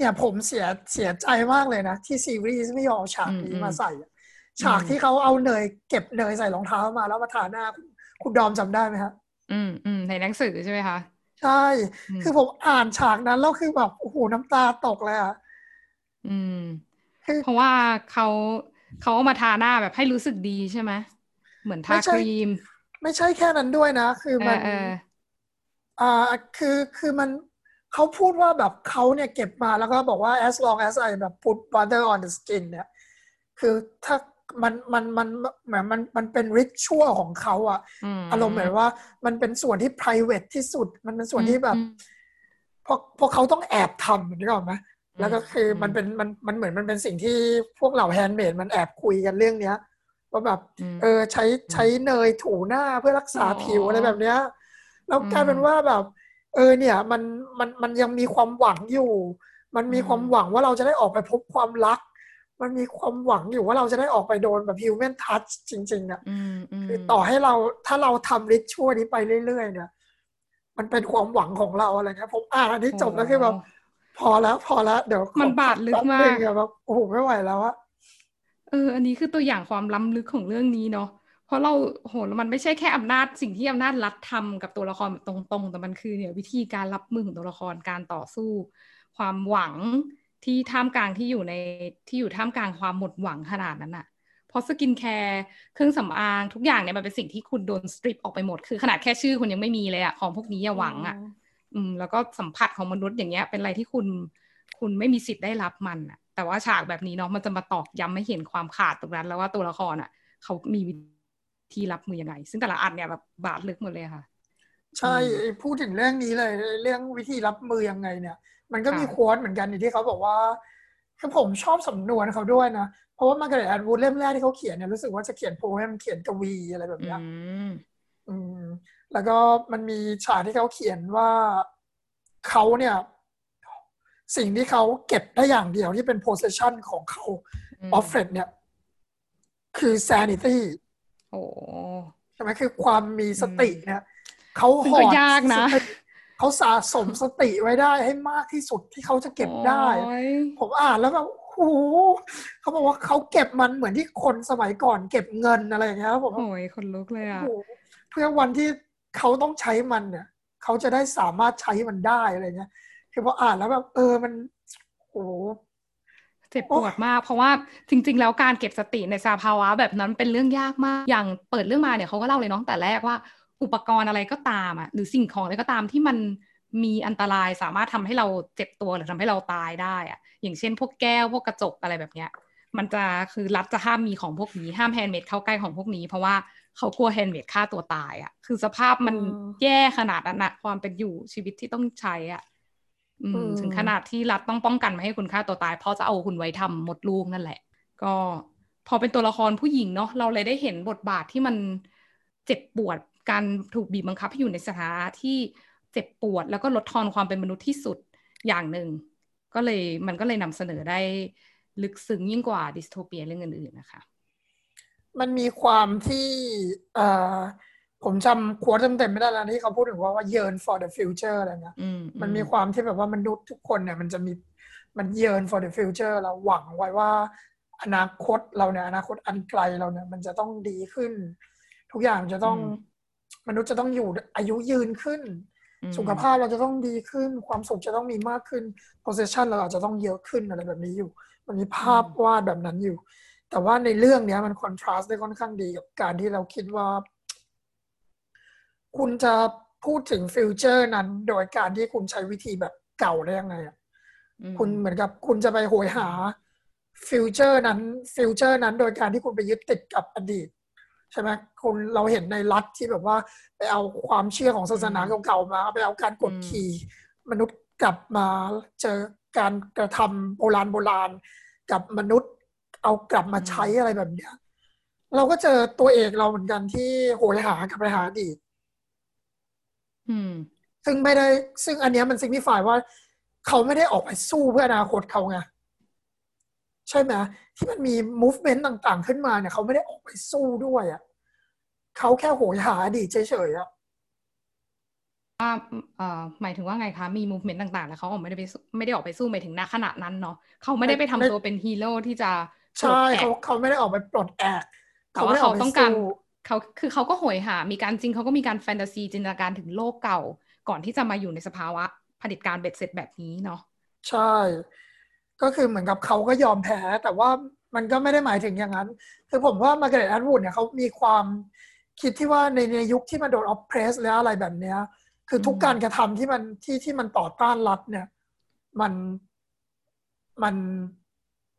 เนี่ยผมเสียเสียใจมากเลยนะ ที่ซีรีส์ไม่ยอมฉากนี้มาใส่ ฉากที่เขาเอาเนยเก็บเนยใส่รองเท้ามาแล้วมาทาหน้า คุณดอมจำได้ไหมครับอืมอืมในหนังสือใช่ไหมคะ ใช่ คือผมอ่านฉากนั้นแล้วคือแบบโอ้โหน้ำตาตกเลยอะอืม เพราะว่าเขาเขาเอามาทาหน้าแบบให้รู้สึกดีใช่ไหมเหมือนทาครีม ไม่ใช่แค่นั้นด้วยนะ คือมันอ่าคือคือมัน เขาพูดว่าแบบเขาเนี่ยเก็บมาแล้วก็บอกว่า as long as I แบบ put butter on the skin เนี่ย คือถ้ามันมันมันเหมือนมันมันเป็น ritual ของเขาอะอารมณ์เหมือนว่ามันเป็นส่วนที่ private ที่สุด มันเป็นส่วนที่แบบพอพอเขาต้องแอบทำนึกออกไหมแล้วก็คือมันเป็นมันมันเหมือนมันเป็นสิ่งที่พวกเหล่า handmaid มันแอบคุยกันเรื่องเนี้ยว่าแบบเออใช้ใช้เนยถูหน้าเพื่อรักษาผิวอะไรแบบเนี้ยแล้วกลายเป็นว่าแบบ เออเนี่ยมันมันมันยังมีความหวังอยู่ มันมีความหวังว่าเราจะได้ออกไปพบความรัก มันมีความหวังอยู่ว่าเราจะได้ออกไปโดนแบบฮิวแมนทัชจริงๆอะคือต่อให้เราถ้าเราทำริชชั่วนี้ไปเรื่อยๆเนี่ยมันเป็นความหวังของเราอะไรเงี้ยผมอ่านอันนี้จบแล้วคือแบบพอแล้วพอแล้วเดี๋ยวมันบาดลึกมากแบบโอ้โหไม่ไหวแล้วอะเออ อันนี้คือตัวอย่างความล้ำลึกของเรื่องนี้เนาะ เพราะเราโหมันไม่ใช่แค่อำนาจสิ่งที่อำนาจรัฐทำกับตัวละครแบบตรงๆ แต่มันคือเนี่ยวิธีการรับมือของตัวละครการต่อสู้ ความหวังที่ท่ามกลางที่อยู่ในที่อยู่ท่ามกลางความหมดหวังขนาดนั้นอะเพราะสกินแคร์เครื่องสำอางทุกอย่างเนี่ยมันเป็นสิ่งที่คุณโดน strip ออกไปหมด คือขนาดแค่ชื่อคุณยังไม่มีเลยอะของพวกนี้อย่าหวังอะอืมแล้วก็สัมผัสของมนุษย์อย่างเงี้ย เป็นอะไรที่คุณคุณไม่มีสิทธิ์ได้รับมันอะแต่ว่าฉากแบบนี้เนาะมันจะมาตอกย้ำให้เห็นความขาดตรงนั้น แล้วว่าตัวละครอะเขามีวิ ธีรับมือยังไง ซึ่งแต่ละอันเนี่ยแบบบาดลึกหมดเลยค่ะ ใช่พูดถึงเรื่องนี้เลยเรื่องวิธีรับมือยังไงเนี่ย มันก็มี quote เหมือนกันที่เขาบอกว่าคือผมชอบสำนวนเขาด้วยนะ เพราะว่า Margaret Atwood เล่มแรกที่เขาเขียนเนี่ยรู้สึกว่าจะเขียน poem เขียนกวีอะไรแบบนี้อืมแล้วก็มันมีฉากที่เขาเขียนว่าเขาเนี่ย สิ่งที่เขาเก็บได้อย่างเดียวที่เป็น possession ของเขา Offred เนี่ย คือ sanity โอ้ใช่ไหมคือความมีสติเนี่ยเขาซึ่งหก็อดยากนะสติเขาสะสมสติไว้ได้ให้มากที่สุดที่เขาจะเก็บได้โอ้ยผมอ่านแล้วแบบโอ้โหเขาบอกว่าเขาเก็บมันเหมือนที่คนสมัยก่อนเก็บเงินอะไรอย่างเงี้ยครับผมโอ้ยคนลุกเลยโอ้อะโหเพื่อวันที่เขาต้องใช้มันเนี่ยเขาจะได้สามารถใช้มันได้อะไรเงี้ยคือพออ่านแล้วแบบเออมันโอ้โห เจ็บปวดมาก เพราะว่าจริง ๆ แล้วการเก็บสติในสภาวะแบบนั้นเป็นเรื่องยากมาก อย่างเปิดเรื่องมาเนี่ยเขาก็เล่าเลยเนาะตั้งแต่แรกว่า อุปกรณ์อะไรก็ตามอะหรือสิ่งของอะไรก็ตามที่มันมีอันตรายสามารถทำให้เราเจ็บตัวหรือทำให้เราตายได้อะอย่างเช่น พวกแก้วพวกกระจกอะไรแบบเนี้ยมันจะคือรัฐจะห้ามมีของพวกนี้ห้าม handmaid เข้าใกล้ของพวกนี้ เพราะว่าเขากลัว handmaid ฆ่าตัวตายอะ คือสภาพมันอืมแย่ขนาดนั้นนะความเป็นอยู่ชีวิตที่ต้องใช้อะอืมอืม ถึงขนาดที่รัฐต้องป้องกันไม่ให้คุณฆ่าตัวตาย เพราะจะเอาคุณไว้ทำมดลูกนั่นแหละ ก็พอเป็นตัวละครผู้หญิงเนาะเราเลยได้เห็นบทบาทที่มันเจ็บปวดการถูกบีบบังคับให้อยู่ในสถานะที่เจ็บปวด แล้วก็ลดทอนความเป็นมนุษย์ที่สุดอย่างหนึ่ง ก็เลยมันก็เลยนำเสนอได้ลึกซึ้งยิ่งกว่าดิสโทเปียเรื่องอื่นๆนะคะ มันมีความที่เอ่อ ผมจำควอเต็มๆไม่ได้แล้วที่เขาพูดถึงว่าว่า yearn for the future อะไรเงี้ยอืมมันมีความที่แบบว่ามนุษย์ทุกคนเนี่ย มันจะมีมัน yearn for the future เราหวังไว้ว่า อนาคตเราเนี่ยอนาคตอันไกลเราเนี่ย มันจะต้องดีขึ้น ทุกอย่างจะต้องอืมมนุษย์จะต้องอยู่อายุยืนขึ้นอืมสุขภาพเราจะต้องดีขึ้น ความสุขจะต้องมีมากขึ้น possession เราอาจจะต้องเยอะขึ้นอะไรแบบนี้อยู่ มันมีภาพวาดแบบนั้นอยู่ แต่ว่าในเรื่องเนี้ยมันคอนทราสต์ได้ค่อนข้างดีกับการที่เราคิดว่า คุณจะพูดถึงฟิวเจอร์นั้น โดยการที่คุณใช้วิธีแบบเก่าได้ยังไงอะอืมคุณเหมือนกับคุณจะไปโหยหา future นั้น future นั้นโดยการที่คุณไปยึดติดกับอดีตใช่ไหมคุณเราเห็นในรัฐที่แบบว่าไปเอาความเชื่อของศาสนาเก่าๆมาไปเอาการกดขี่มนุษย์กลับมาเจอการกระทำโบราณโบราณกับมนุษย์เอากลับมาใช้อะไรแบบเนี้ยเราก็เจอตัวเอกเราเหมือนกันที่โหยหากลับไปหาอดีตอืม ซึ่งไม่ได้ ซึ่งอันเนี้ยมันซิง i ิฟายว่า เขาไม่ได้ออกไปสู้เพื่ออนาคตเขาไงใช่ไหมที่มันมี movement ต่าง ๆ ขึ้นมาเนี่ย เขาไม่ได้ออกไปสู้ด้วยอะเขาแค่โหยหาอดีตเฉยๆอะว่าเอ่อหมายถึงว่าไงคะ มีมูฟเมนต์ต่างๆ แล้วเขาออกไม่ได้ไปสู้ไม่ได้ออกไปสู้หมายถึงณขณะนั้นเนาะเขาไม่ได้ไปทำตัวเป็นฮีโร่ที่จะปลดใช่แอกเขาเขาไม่ได้ออกไปปลดแอกแต่ว่าเขาต้องการ เขาคือเขาก็โหยหา มีการจริงเขาก็มีการแฟนตาซีจินตนาการถึงโลกเก่า ก่อนที่จะมาอยู่ในสภาวะเผด็จการเบ็ดเสร็จแบบนี้เนาะใช่ ก็คือเหมือนกับเขาก็ยอมแพ้แต่ว่ามันก็ไม่ได้หมายถึงอย่างนั้น คือผมว่า Margaret Atwood เนี่ยเขามีความคิดที่ว่าในในยุคที่มันโดน oppress แล้วอะไรแบบเนี้ย คือทุกการกระทำที่มันที่ที่มันต่อต้านรัฐเนี่ย มันมัน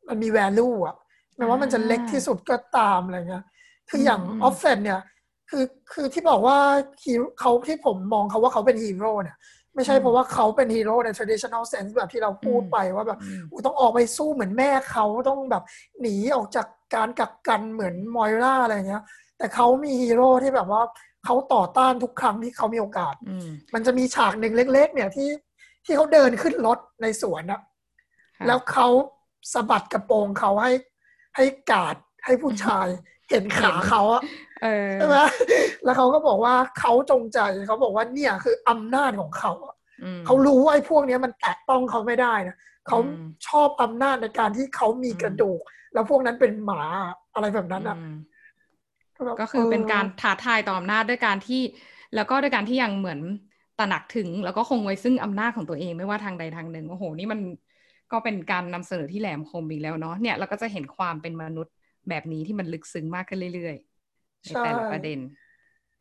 มันมี value อะไม่ว่ามันจะเล็กที่สุดก็ตามอะไรเงี้ย คืออย่างออฟเฟนเนี่ย คือคือที่บอกว่าฮีเขาที่ผมมองเขาว่าเขาเป็นฮีโร่เนี่ยไม่ใช่เพราะว่าเขาเป็นฮีโร่ใน traditional sense แบบที่เราพูดไปว่าแบบอืมอุ๊ยต้องออกไปสู้เหมือนแม่เขาต้องแบบหนีออกจากการกักกันเหมือน Moira อะไรเงี้ย แต่เขามีฮีโร่ที่แบบว่าเขาต่อต้านทุกครั้งที่เขามีโอกาสอืมมันจะมีฉากหนึ่งเล็ก ๆ เนี่ยที่ที่เขาเดินขึ้นรถในสวนอะค่ะแล้วเขาสะบัดกระโปรงเขาให้ให้กาดให้ผู้ชาย เห็นขาเขาอะเออใช่ไหมแล้วเขาก็บอกว่าเขาจงใจเขาบอกว่าเนี่ยคืออำนาจของเขาอะอืมเขารู้ว่าไอ้พวกเนี้ยมันแตะต้องเขาไม่ได้นะเขาอืมชอบอำนาจในการที่เขามีกระดูก แล้วพวกนั้นเป็นหมาอะไรแบบนั้นอะอืมแบบก็คือเป็นการท้าทายต่ออำนาจด้วยการที่ แล้วก็ด้วยการที่ยังเหมือนตระหนักถึง แล้วก็คงไว้ซึ่งอำนาจของตัวเองไม่ว่าทางใดทางหนึ่งโอ้โห นี่มันก็เป็นการนำเสนอที่แหลมคมอีกแล้วเนาะเนี่ยเราก็จะเห็นความเป็นมนุษย์ แบบนี้ที่มันลึกซึ้งมากขึ้นเรื่อยๆในแต่ละประเด็น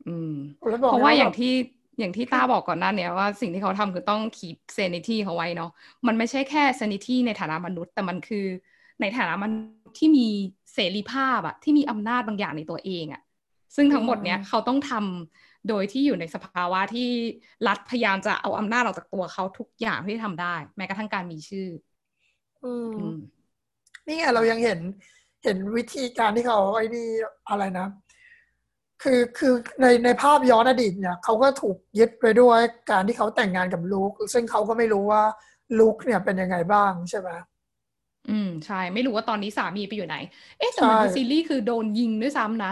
อืมแล้วบอกเพราะว่าลอย่างที่อย่างที่ต้าบอกก่อนหน้าเนี้ยว่าสิ่งที่เขาทำคือต้อง keep sanity เขาไว้เนาะมันไม่ใช่แค่ sanity ในฐานะมนุษย์ แต่มันคือในฐานะมนุษย์ที่มีเสรีภาพอะที่มีอำนาจบางอย่างในตัวเองอะซึ่งทั้งหมดเนี้ยเขาต้องทำโดยที่อยู่ในสภาวะที่รัฐพยายามจะเอาอำนาจออกจากตัวเขาทุกอย่างที่ทำได้ แม้กระทั่งการมีชื่อ อืมอืมนี่ไงเรายังเห็น เห็นวิธีการที่เขาไอ้นี่อะไรนะ คือคือในในภาพย้อนอดีตเนี่ยเขาก็ถูกยึดไปด้วยการที่เขาแต่งงานกับลูก ซึ่งเขาก็ไม่รู้ว่าลูกเนี่ยเป็นยังไงบ้างใช่ไหมอืมใช่ ไม่รู้ว่าตอนนี้สามีไปอยู่ไหน เอ๊ะแต่ในซีรีส์คือโดนยิงด้วยซ้ำนะ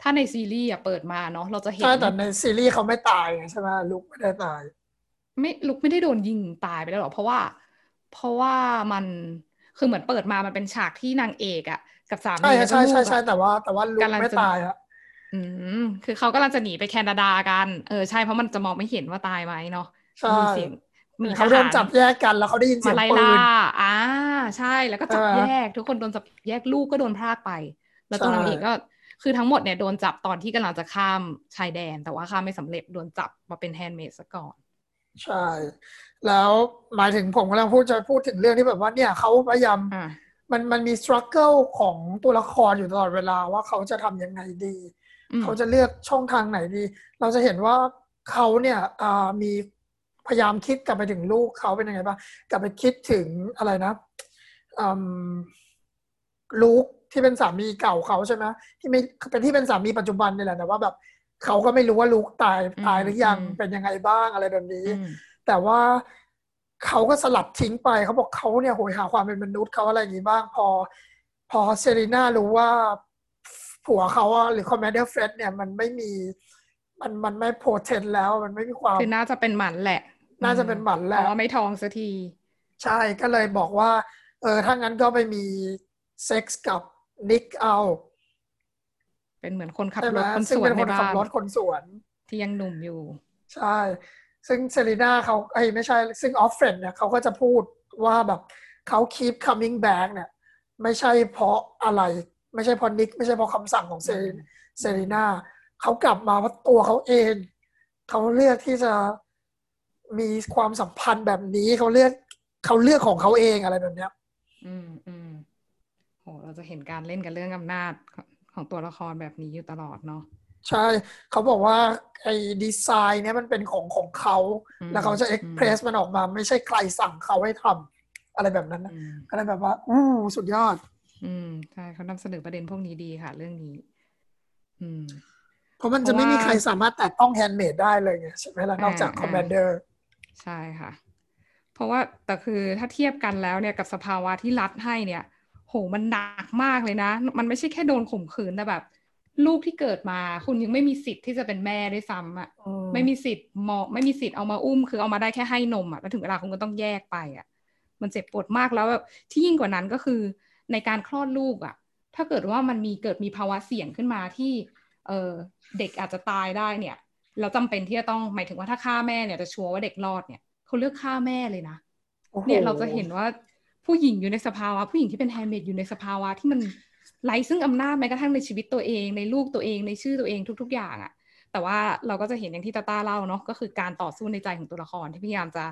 ถ้าในซีรีส์อะเปิดมาเนาะเราจะเห็นใช่แต่ในซีรีส์เขาไม่ตายใช่ไหมลุกไม่ได้ตาย ไม่ลุกไม่ได้โดนยิงตายไปแล้วหรอเพราะว่า เพราะว่ามันคือเหมือนเปิดมามันเป็นฉากที่นางเอกอะ กับสามีใช่ใช่ใช่ใช่แต่ว่า แต่ว่าลุกไม่ตายอะอืมคือเขากำลังจะหนีไปแคนาดากัน เออใช่เพราะมันจะมองไม่เห็นว่าตายไหมเนาะมีเสียงมีเขาโดนจับแยกกันแล้วเขาได้ยินเสียงปืนอ่า ใช่แล้วก็จับแยก ทุกคนโดนจับแยกลูกก็โดนพรากไป แล้วตัวนางเอกก็คือทั้งหมดเนี่ยโดนจับตอนที่กำลังจะข้ามชายแดน แต่ว่าข้ามไม่สำเร็จโดนจับมาเป็น handmaid ซะก่อน ใช่ แล้วหมายถึงผมกำลังพูดจะพูดถึงเรื่องที่แบบว่าเนี่ยเขาพยายาม มันมันมี struggle ของตัวละครอยู่ตลอดเวลาว่าเขาจะทำยังไงดี เขาจะเลือกช่องทางไหนดี เราจะเห็นว่าเขาเนี่ยมีพยายามคิดกลับไปถึงลูกเขาเป็นยังไงบ้างกลับไปคิดถึงอะไรนะลูกที่เป็นสามีเก่าเขาใช่ไหมที่ไม่เป็นที่เป็นสามีปัจจุบันนี่แหละแต่ว่าแบบเขาก็ไม่รู้ว่าลูกตายตายหรือยังเป็นยังไงบ้างอะไรแบบนี้ แต่ว่า เขาก็สลัดทิ้งไปเขาบอกเขาเนี่ยโหยหาความเป็นมนุษย์เขาอะไรอย่างนี้บ้าง พอ พอเซรีนารู้ว่าผัวเขาหรือ Commander Fred เนี่ยมันไม่มี มันมันไม่ potent แล้วมันไม่มีความคือน่าจะเป็นหมันแหละ น่าจะเป็นหมันแล้วว่าไม่ท้องสักที ใช่ก็เลยบอกว่า เออถ้างั้นก็ไปมีเซ็กส์กับ Nick เอา เป็นเหมือนคนขับรถคนสวนในบ้านขับรถคนสวนที่ยังหนุ่มอยู่ ใช่ ซึ่งเซรีนาเขาไอ้ไม่ใช่ ซึ่ง Offred เนี่ยเขาก็จะพูดว่าแบบเขา keep coming back เนี่ย ไม่ใช่เพราะอะไร ไม่ใช่เพราะนิก ไม่ใช่เพราะคำสั่งของเซเซรีนาเขากลับมาเพราะตัวเขาเอง เขาเลือกที่จะมีความสัมพันธ์แบบนี้เขาเลือกเขาเลือกของเขาเองอะไรแบบเนี้ย อืมอืมโหเราจะเห็นการเล่นกันเรื่องอำนาจของตัวละครแบบนี้อยู่ตลอดเนาะ ใช่เขาบอกว่าไอ้ดีไซน์เนี่ยมันเป็นของของเขาแล้วเขาจะเอ็กเพรสมันออกมา ไม่ใช่ใครสั่งเขาให้ทำอะไรแบบนั้นนะก็เลยแบบว่า อู้สุดยอด อืมใช่เขานำเสนอประเด็นพวกนี้ดีค่ะ เรื่องนี้ อืม เพราะมันจะไม่มีใครสามารถแตะต้อง handmaid ได้เลยไงใช่ไหมล่ะนอกจาก commanderอร์ใช่ค่ะ เพราะว่าแต่คือถ้าเทียบกันแล้วเนี่ยกับสภาวะที่รัฐให้เนี่ย โหมันหนักมากเลยนะ มันไม่ใช่แค่โดนข่มขืนแต่แบบ ลูกที่เกิดมา คุณยังไม่มีสิทธิ์ที่จะเป็นแม่ด้วยซ้ำอะไม่มีสิทธิ์มอไม่มีสิทธิ์เอามาอุ้ม คือเอามาได้แค่ให้นมอะแล้วถึงเวลาคุณก็ต้องแยกไปอะ มันเจ็บปวดมากแล้วแบบที่ยิ่งกว่านั้นก็คือในการคลอดลูกอะ ถ้าเกิดว่ามันมีเกิดมีภาวะเสี่ยงขึ้นมาที่เออเด็กอาจจะตายได้เนี่ยเราจำเป็นที่จะต้องหมายถึงว่าถ้าฆ่าแม่เนี่ยจะชัวร์ว่าเด็กรอดเนี่ยเขาเลือกฆ่าแม่เลยนะเนี่ยเราจะเห็นว่าผู้หญิงอยู่ในสภาวะ ผู้หญิงที่เป็น handmaid อยู่ในสภาวะที่มัน ไร้ซึ่งอำนาจแม้กระทั่งในชีวิตตัวเอง ในลูกตัวเองในชื่อตัวเองทุก ๆ อย่างอะ่ะ แต่ว่าเราก็จะเห็นอย่างที่ตาตาเล่าเนาะก็คือการต่อสู้ในใจของตัวละครที่พยายามจะ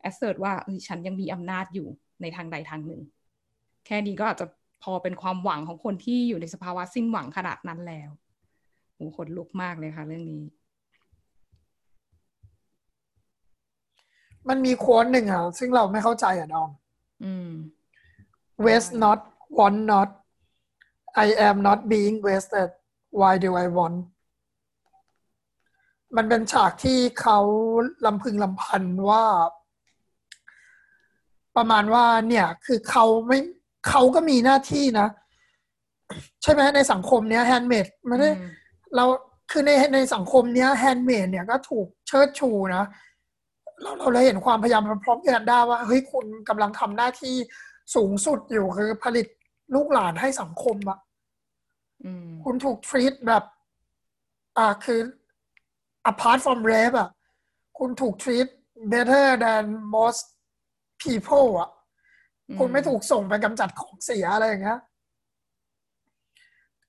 แอสเซิร์ตว่าฉันยังมีอำนาจอยู่ในทางใดทางหนึ่ง แค่นี้ก็อาจจะพอเป็นความหวังของคนที่อยู่ในสภาวะสิ้นหวังขนาดนั้นแล้วโหขนลุกมากเลยค่ะเรื่องนี้ มันมีโค้ดหนึ่งอะซึ่งเราไม่เข้าใจอะดอม อืม waste not want not I am not being wasted why do I want มันเป็นฉากที่เขารำพึงรำพันว่า ประมาณว่าเนี่ยคือเขาไม่เขาก็มีหน้าที่นะ ใช่ไหมในสังคมเนี้ย handmaid ไม่ได้เราคือในในสังคมเนี้ย handmaid เนี่ยก็ถูกเชิดชูนะเราเราเลยเห็นความพยายามพร้อมกันได้ว่าเฮ้ยคุณกำลังทำหน้าที่สูงสุดอยู่คือผลิตลูกหลานให้สังคมอะ คุณถูก treat แบบ อ่าคือ apart from rape อะ คุณถูก treat better than most people อะ คุณไม่ถูกส่งไปกำจัดของเสียอะไรอย่างเงี้ย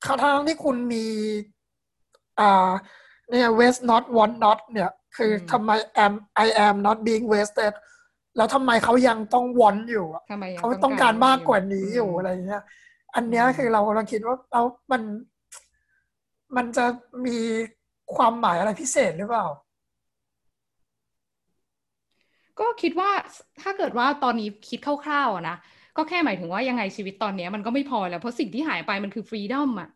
ทั้งที่คุณมี อ่า เนี่ย waste not want not เนี่ย คือทำไม am I am not being wasted แล้วทำไมเขายังต้องวอนอยู่เขาต้องการมากกว่านี้อยู่อะไรเงี้ย อันนี้คือเราเราคิดว่าเรามัน มันจะมีความหมายอะไรพิเศษหรือเปล่า ก็คิดว่าถ้าเกิดว่าตอนนี้คิดคร่าวๆนะก็แค่หมายถึงว่ายังไงชีวิตตอนนี้มันก็ไม่พอแล้ว เพราะสิ่งที่หายไปมันคือฟรีดอมอะ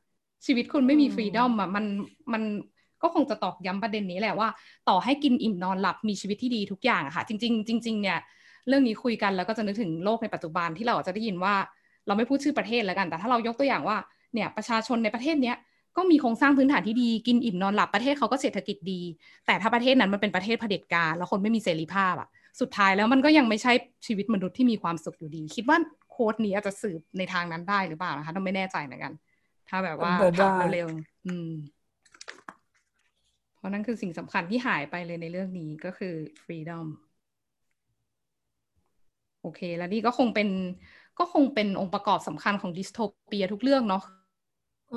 ชีวิตคุณไม่มีฟรีดอมอะมันมันก็คงจะตอกย้ำประเด็นนี้แหละว่า ต่อให้กินอิ่มนอนหลับมีชีวิตที่ดีทุกอย่างอะค่ะ จริง ๆ จริง ๆ เนี่ย เรื่องนี้คุยกันแล้วก็จะนึกถึงโลกในปัจจุบันที่เราจะได้ยินว่า เราไม่พูดชื่อประเทศแล้วกัน แต่ถ้าเรายกตัวอย่างว่าเนี่ยประชาชนในประเทศเนี้ยก็มีโครงสร้างพื้นฐานที่ดีกินอิ่มนอนหลับประเทศเขาก็เศรษฐกิจดี แต่ถ้าประเทศนั้นมันเป็นประเทศเผด็จการแล้วคนไม่มีเสรีภาพอะสุดท้ายแล้วมันก็ยังไม่ใช่ชีวิตมนุษย์ที่มีความสุขอยู่ดี คิดว่าโค้ดนี้อาจจะสืบในทางนั้นได้หรือเปล่านะคะต้องไม่แน่ใจเหมือนกัน ถ้าแบบว่าถามเร็วๆอืมเพราะนั่นคือสิ่งสำคัญที่หายไปเลยในเรื่องนี้ก็คือ freedom โอเค แล้วนี่ก็คงเป็น ก็คงเป็นองค์ประกอบสำคัญของ dystopia ทุกเรื่องเนาะ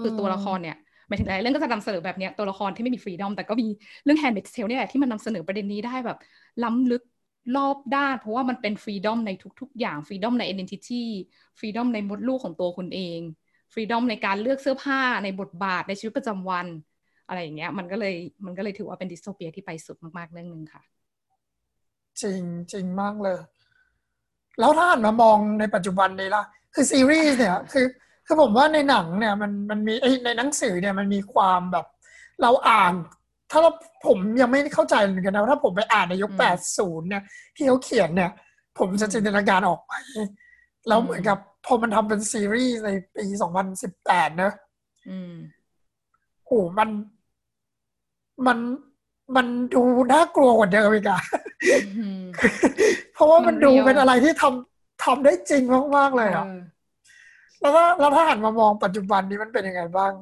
คือตัวละครเนี่ยหมายถึงหลายเรื่องก็จะนำเสนอแบบเนี้ยตัวละครที่ไม่มี freedom แต่ก็มีเรื่อง Handmaid's Tale เนี่แหละที่มันนำเสนอประเด็นนี้ได้แบบล้ำลึกรอบด้าน เพราะว่ามันเป็นฟรีดอมในทุก ๆ อย่างฟรีดอมใน identity ฟรีดอมในมดลูกของตัวคุณเองฟรีดอมในการเลือกเสื้อผ้าในบทบาทในชีวิตประจำวัน อะไรอย่างเงี้ยมันก็เลยมันก็เลยถือว่าเป็นดิสโทเปียที่ไปสุดมากๆเรื่องหนึ่งค่ะ จริงจริงมากเลย แล้วถ้าหันมามองในปัจจุบันนี้ล่ะคือซีรีส์เนี่ยคือคือผมว่าในหนังเนี่ยมันมันมีในหนังสือเนี่ยมันมีความแบบ เราอ่าน ถ้าเราผมยังไม่เข้าใจเหมือนกันนะถ้าผมไปอ่านในยุคแปดศูนย์เนี่ยที่เขาเขียนเนี่ย ผมจะจินตนาการออกไปแล้วเหมือนกับพอมันทำเป็นซีรีส์ในปีสองพันสิบแปดเนอะโอ้มันมัน มันดูน่ากลัวกว่าเดิมอีกอะเพราะว่ามันดูเป็นอะไรที่ทำทำได้จริงมากๆเลยอะแล้วถ้าแล้วถ้าหันมามองปัจจุบันนี้มันเป็นยังไงบ้าง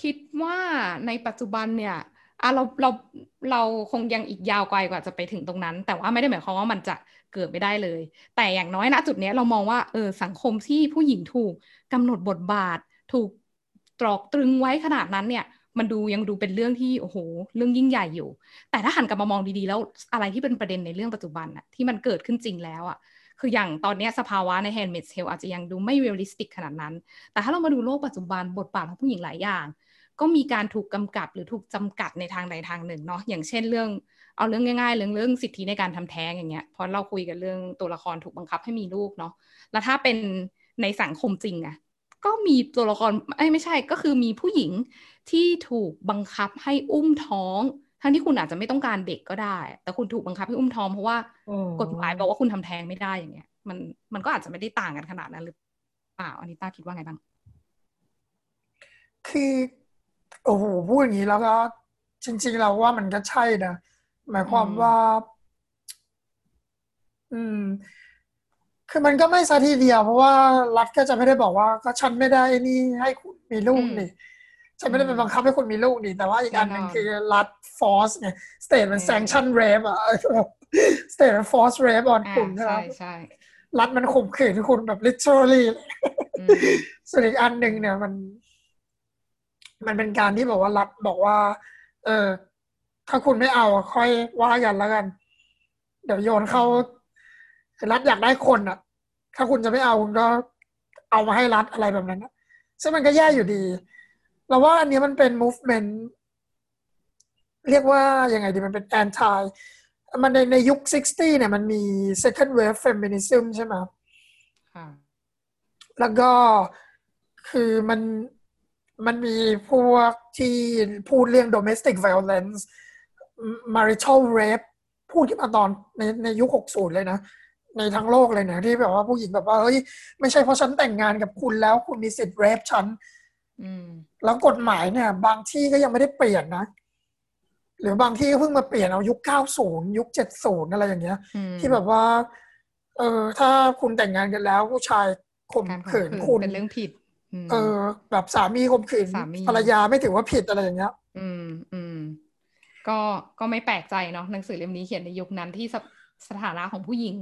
คิดว่าในปัจจุบันเนี่ยอะเราเราเราคงยังอีกยาวไกลกว่าจะไปถึงตรงนั้น แต่ว่าไม่ได้หมายความว่ามันจะเกิดไม่ได้เลย แต่อย่างน้อยณจุดนี้เรามองว่าเออสังคมที่ผู้หญิงถูกกำหนดบทบาท ถูกตรอกตรึงไว้ขนาดนั้นเนี่ย มันดูยังดูเป็นเรื่องที่โอ้โห เรื่องยิ่งใหญ่อยู่ แต่ถ้าหันกลับมามองดีๆ แล้วอะไรที่เป็นประเด็นในเรื่องปัจจุบันอะที่มันเกิดขึ้นจริงแล้วอะคืออย่างตอนนี้สภาวะใน Handmaid's Tale อาจจะยังดูไม่ realistic ขนาดนั้น แต่ถ้าเรามาดูโลกปัจจุบันบทบาทของผู้หญิงหลายอย่าง ก็มีการถูกกำกับหรือถูกจำกัดในทางใดทางหนึ่งเนาะอย่างเช่นเรื่องเอาเรื่องง่ายๆเรื่องเรื่องสิทธิในการทำแท้งอย่างเงี้ยพอเราคุยกันเรื่องตัวละครถูกบังคับให้มีลูกเนาะแล้วถ้าเป็นในสังคมจริงอะ ก็มีตัวละครไม่ไม่ใช่ก็คือมีผู้หญิงที่ถูกบังคับให้อุ้มท้อง ทั้งที่คุณอาจจะไม่ต้องการเด็กก็ได้ แต่คุณถูกบังคับให้อุ้มท้องเพราะว่ากฎหมายบอกว่าคุณทำแท้งไม่ได้อย่างเงี้ย มันมันก็อาจจะไม่ได้ต่างกันขนาดนั้นหรือเปล่าอันนี้ต้าคิดว่าไงบ้าง คือโอ้โหพูดอย่างนี้แล้วก็จริง ๆ เราว่ามันก็ใช่นะหมายความว่า อืม คือมันก็ไม่ซะทีเดียว เพราะว่ารัฐก็จะไม่ได้บอกว่า ก็ฉันไม่ได้นี่ให้คุณมีลูกนี่ฉันไม่ได้ไปบังคับให้คุณมีลูกนี่แต่ว่าอีกอันหนึ่งคือรัฐ force เนี่ย state มัน sanction rape อะ state มัน force rape on คุณใช่ไหมใช่รัฐมันข่มขืนคุณแบบ literally ส่วนอีกอันหนึ่งเนี่ยมัน มันเป็นการที่บอกว่ารัฐบอกว่า เออ ถ้าคุณไม่เอาค่อยว่ากันแล้วกัน เดี๋ยวโยนเข้า รัฐอยากได้คนอะ ถ้าคุณจะไม่เอาคุณก็เอามาให้รัฐอะไรแบบนั้นซึ่งมันก็แย่อยู่ดี เราว่าอันนี้มันเป็น movement เรียกว่ายังไงดีมันเป็น anti มันในในยุค 60 เนี่ยมันมี second wave feminism ใช่ไหมแล้วก็คือมันมันมีพวกที่พูดเรื่อง domestic violence marital rape พูดขึ้นมาตอนในในยุค 60 เลยนะ ในทั้งโลกเลยนะที่แบบว่าผู้หญิงแบบว่าเฮ้ยไม่ใช่เพราะฉันแต่งงานกับคุณแล้วคุณมีสิทธิ์เรฟฉันแล้วกฎหมายเนี่ย บางที่ก็ยังไม่ได้เปลี่ยนนะ หรือบางที่ก็เพิ่งมาเปลี่ยนเอายุคเก้าศูนย์ยุคเจ็ดศูนย์อะไรอย่างเงี้ย ที่แบบว่า เออถ้าคุณแต่งงานกันแล้ว ผู้ชายข่มขืนคุณเป็นเรื่องผิดเออ แบบสามีข่มขืนภรรยาไม่ถือว่าผิดอะไรอย่างเงี้ย อืมอืมก็ก็ไม่แปลกใจเนาะหนังสือเล่มนี้เขียนในยุคนั้นที่สถานะของผู้หญิง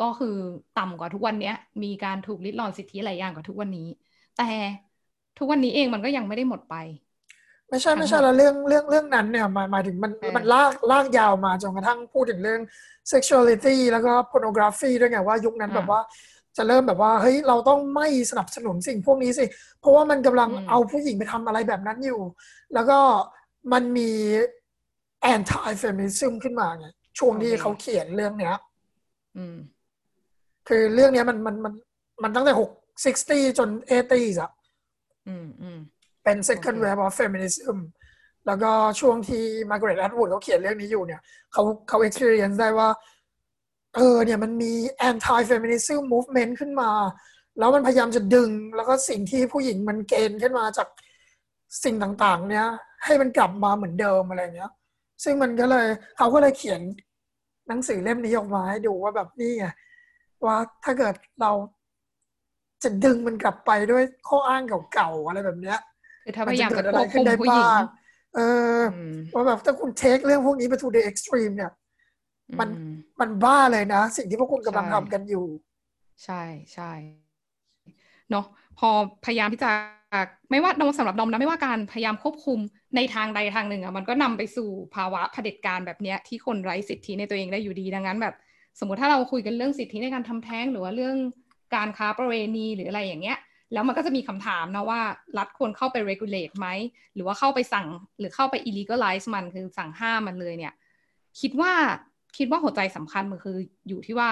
ก็คือต่ำกว่าทุกวันเนี้ย มีการถูกลิดรอนสิทธิหลายอย่างกว่าทุกวันนี้ แต่ทุกวันนี้เองมันก็ยังไม่ได้หมดไป ไม่ใช่ไม่ใช่แล้วเรื่องเรื่องเรื่องนั้นเนี่ยหมายหมายถึงมันมันลากลากยาวมาจนกระทั่งพูดถึงเรื่อง sexuality แล้วก็ pornography ด้วยไงว่ายุคนั้นแบบว่าจะเริ่มแบบว่าเฮ้ยเราต้องไม่สนับสนุนสิ่งพวกนี้สิ เพราะว่ามันกำลังเอาผู้หญิงไปทำอะไรแบบนั้นอยู่ แล้วก็มันมี anti feminism ขึ้นมาไงช่วงที่เขาเขียนเรื่องเนี้ย คือเรื่องเนี้ยมันมันมันมันตั้งแต่หก60จน80อะเป็น second wave of feminism แล้วก็ช่วงที่มาร์กาเร็ตแอดวูดเขาเขียนเรื่องนี้อยู่เนี่ยเขาเขา experience ได้ว่า เออเนี่ยมันมี anti feminism movement ขึ้นมา แล้วมันพยายามจะดึง แล้วก็สิ่งที่ผู้หญิงมันเกณฑ์ขึ้นมาจากสิ่งต่างๆ เนี้ยให้มันกลับมาเหมือนเดิมอะไรเงี้ย ซึ่งมันก็เลยเขาก็เลยเขียนหนังสือเล่มนี้ออกมาให้ดูว่าแบบนี่ไง ว่าถ้าเกิดเราจะดึงมันกลับไปด้วยข้ออ้างเก่าๆอะไรแบบเนี้ยคือถ้าพยายามจะควบคุมผู้หญิงเออว่าแบบถ้าคุณเทคเรื่องพวกนี้ไป to the extreme เนี่ย มันมันบ้าเลยนะ สิ่งที่พวกคุณกำลังทำกันอยู่ ใช่ใช่เนาะพอพยายามที่จะไม่ว่าดอมสำหรับดอมนะไม่ว่าการพยายามควบคุมในทางใดทางหนึ่งอะมันก็นำไปสู่ภาวะเผด็จการแบบเนี้ยที่คนไร้สิทธิในตัวเองได้อยู่ดีดังนั้นแบบ สมมติถ้าเราคุยกันเรื่องสิทธิในการทำแท้ง หรือว่าเรื่องการค้าประเวณีหรืออะไรอย่างเงี้ย แล้วมันก็จะมีคำถามนะว่ารัฐควรเข้าไป regulate ไหม หรือว่าเข้าไปสั่งหรือเข้าไป illegalize มันคือสั่งห้ามมันเลยเนี่ย คิดว่าคิดว่าหัวใจสำคัญมันคืออยู่ที่ว่า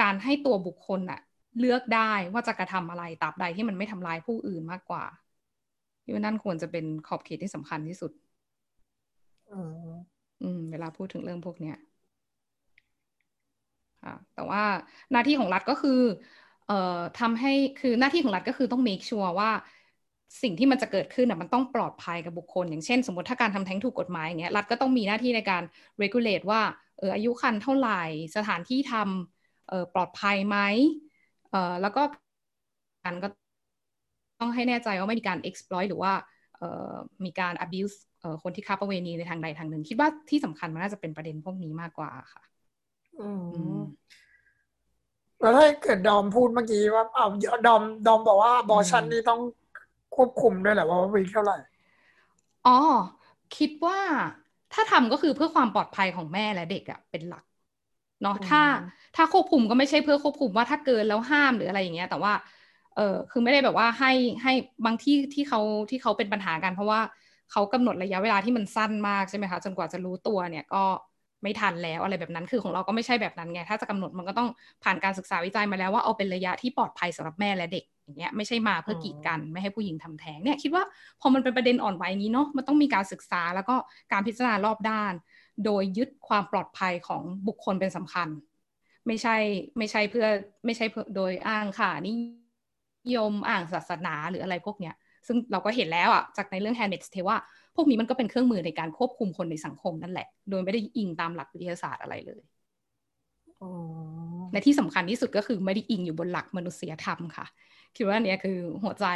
การให้ตัวบุคคลอะเลือกได้ว่าจะกระทำอะไรตราบใดที่มันไม่ทำลายผู้อื่นมากกว่าที่ว่านั่นควรจะเป็นขอบเขตที่สำคัญที่สุดอืมเวลาพูดถึงเรื่องพวกเนี้ยค่ะ แต่ว่าหน้าที่ของรัฐก็คือเอ่อทำให้คือหน้าที่ของรัฐก็คือต้อง make sure ว่าสิ่งที่มันจะเกิดขึ้นอะมันต้องปลอดภัยกับบุคคล อย่างเช่น สมมติถ้าการทำแท้งถูกกฎหมายอย่างเงี้ยรัฐก็ต้องมีหน้าที่ในการ regulate ว่าเอออายุคันเท่าไหร่สถานที่ทำเออปลอดภัยไหมเออแล้วก็การก็ต้องให้แน่ใจว่าไม่มีการ exploit หรือว่าเออมีการ abuse เออคนที่ค้าประเวณีในทางใดทางหนึ่ง คิดว่าที่สำคัญมันน่าจะเป็นประเด็นพวกนี้มากกว่าค่ะ แล้วถ้าเกิดดอมพูดเมื่อกี้ว่าเอาดอมดอมบอกว่าบอชันนี่ต้องควบคุมด้วยแหละว่าวีเท่าไหร่อ๋อคิดว่าถ้าทำก็คือเพื่อความปลอดภัยของแม่และเด็กอะเป็นหลักเนาะถ้าถ้าควบคุมก็ไม่ใช่เพื่อควบคุมว่าถ้าเกินแล้วห้ามหรืออะไรอย่างเงี้ย แต่ว่า เออคือไม่ได้แบบว่าให้ให้บางที่ที่เขาที่เขาเป็นปัญหากัน เพราะว่าเขากำหนดระยะเวลาที่มันสั้นมากใช่ไหมคะจนกว่าจะรู้ตัวเนี่ยก็ ไม่ทันแล้วอะไรแบบนั้นคือของเราก็ไม่ใช่แบบนั้นไงถ้าจะกำหนดมันก็ต้องผ่านการศึกษาวิจัยมาแล้วว่าเอาเป็นระยะที่ปลอดภัยสำหรับแม่และเด็กอย่างเงี้ยไม่ใช่มาเพื่อกีดกันไม่ให้ผู้หญิงทำแท้งเนี่ยคิดว่าพอมันเป็นประเด็นอ่อนไหวนี้เนาะมันต้องมีการศึกษาแล้วก็การพิจารณารอบด้าน โดยยึดความปลอดภัยของบุคคลเป็นสำคัญ ไม่ใช่ไม่ใช่เพื่อไม่ใช่โดยอ้างค่ะนิยมอ้างศาสนาหรืออะไรพวกเนี้ยซึ่งเราก็เห็นแล้วอะจากในเรื่อง Handmaid's Tale ว่า พวกนี้มันก็เป็นเครื่องมือในการควบคุมคนในสังคมนั่นแหละ โดยไม่ได้อิงตามหลักวิทยาศาสตร์อะไรเลยและที่สำคัญที่สุดก็คือไม่ได้อิงอยู่บนหลักมนุษยธรรมค่ะ คิดว่าเนี้ยคือหัวใจ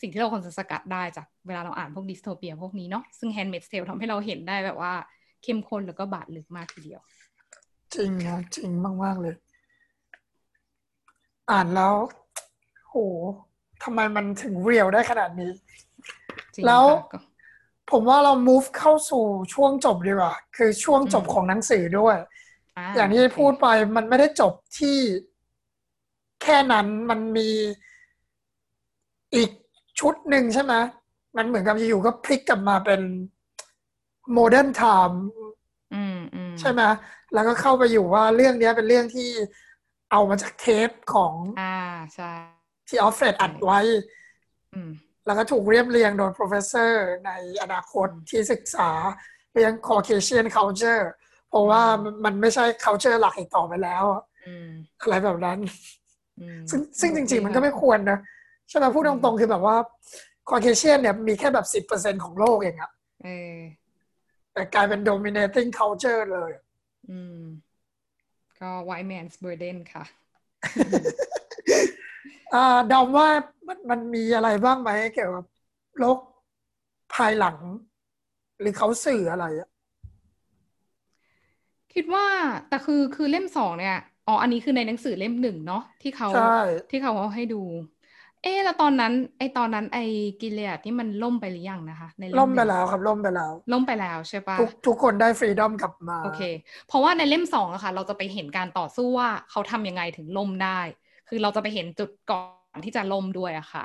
สิ่งที่เราควรจะสกัดได้จากเวลาเราอ่านพวกดิสโทเปียพวกนี้เนาะซึ่ง Handmaid's Tale ทำให้เราเห็นได้แบบว่าเข้มข้นแล้วก็บาดลึกมากทีเดียว จริงนะจริงมาก ๆ เลย อ่านแล้วโหทำไมมันถึงเรียวได้ขนาดนี้ แล้ว ผมว่าเรา move เข้าสู่ช่วงจบดีกว่า คือช่วงจบของหนังสือด้วย อย่างที่พูดไปมันไม่ได้จบที่แค่นั้นมันมีอีกชุดหนึ่งใช่ไหมมันเหมือนกับอยู่ก็พลิกกลับมาเป็น modern time ใช่ไหมแล้วก็เข้าไปอยู่ว่าเรื่องนี้เป็นเรื่องที่เอามาจากเทปของอ่าใช่ที่ Offred อัดไว้ แล้วก็ถูกเรียบเรียงโดย professor ในอนาคตที่ศึกษาเรื่อง Caucasian culture เพราะว่ามันไม่ใช่ culture หลักอีกต่อไปแล้วอะไรแบบนั้น ซึ่งซึ่งจริง ๆ มันก็ไม่ควรนะใช่ไหมพูดตรงๆ คือแบบว่า Caucasian เนี่ยมีแค่แบบสิบเปอร์เซ็นของโลกเองอะแต่กลายเป็น dominating culture เลยอืมก็ white man's burden ค่ะอ่า ดอมว่ามันมันมีอะไรบ้างไหมเกี่ยวกับโรคภายหลัง หรือเขาสื่ออะไรอะคิดว่าแต่คือคือเล่มสองเนี่ยอ๋ออันนี้คือในหนังสือเล่มหนึ่งเนาะที่เขาที่เขาเอาให้ดู เออแล้วตอนนั้น ไอตอนนั้นไอกิเลสที่มันล่มไปหรือยังนะคะ ในล่มไปแล้วครับล่มไปแล้ว ล่มไปแล้วใช่ปะทุกทุกคนได้ฟรีดอมกลับมาโอเค เพราะว่าในเล่มสองอะค่ะ เราจะไปเห็นการต่อสู้ว่าเขาทำยังไงถึงล่มได้ คือเราจะไปเห็นจุดก่อนที่จะล่มด้วยอะค่ะ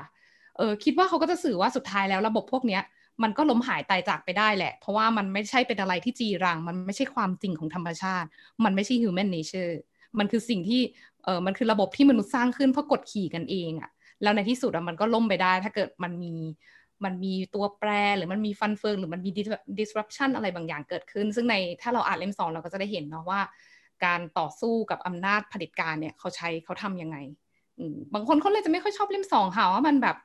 เออคิดว่าเขาก็จะสื่อว่าสุดท้ายแล้วระบบพวกเนี้ยมันก็ล้มหายตายจากไปได้แหละ เพราะว่ามันไม่ใช่เป็นอะไรที่จีรัง มันไม่ใช่ความจริงของธรรมชาติ มันไม่ใช่ human nature มันคือสิ่งที่เออมันคือระบบที่มนุษย์สร้างขึ้นเพราะกดขี่กันเองอะแล้วในที่สุดอะมันก็ล่มไปได้ ถ้าเกิดมันมีมันมีตัวแปรหรือมันมีฟันเฟืองหรือมันมี disruption อะไรบางอย่างเกิดขึ้น ซึ่งในถ้าเราอ่านเล่มสองเราก็จะได้เห็นเนาะว่า การต่อสู้กับอำนาจเผด็จการเนี่ยเขาใช้เขาทำยังไงบางคนเขาเลยจะไม่ค่อยชอบเล่มสองค่ะว่ามันแบบ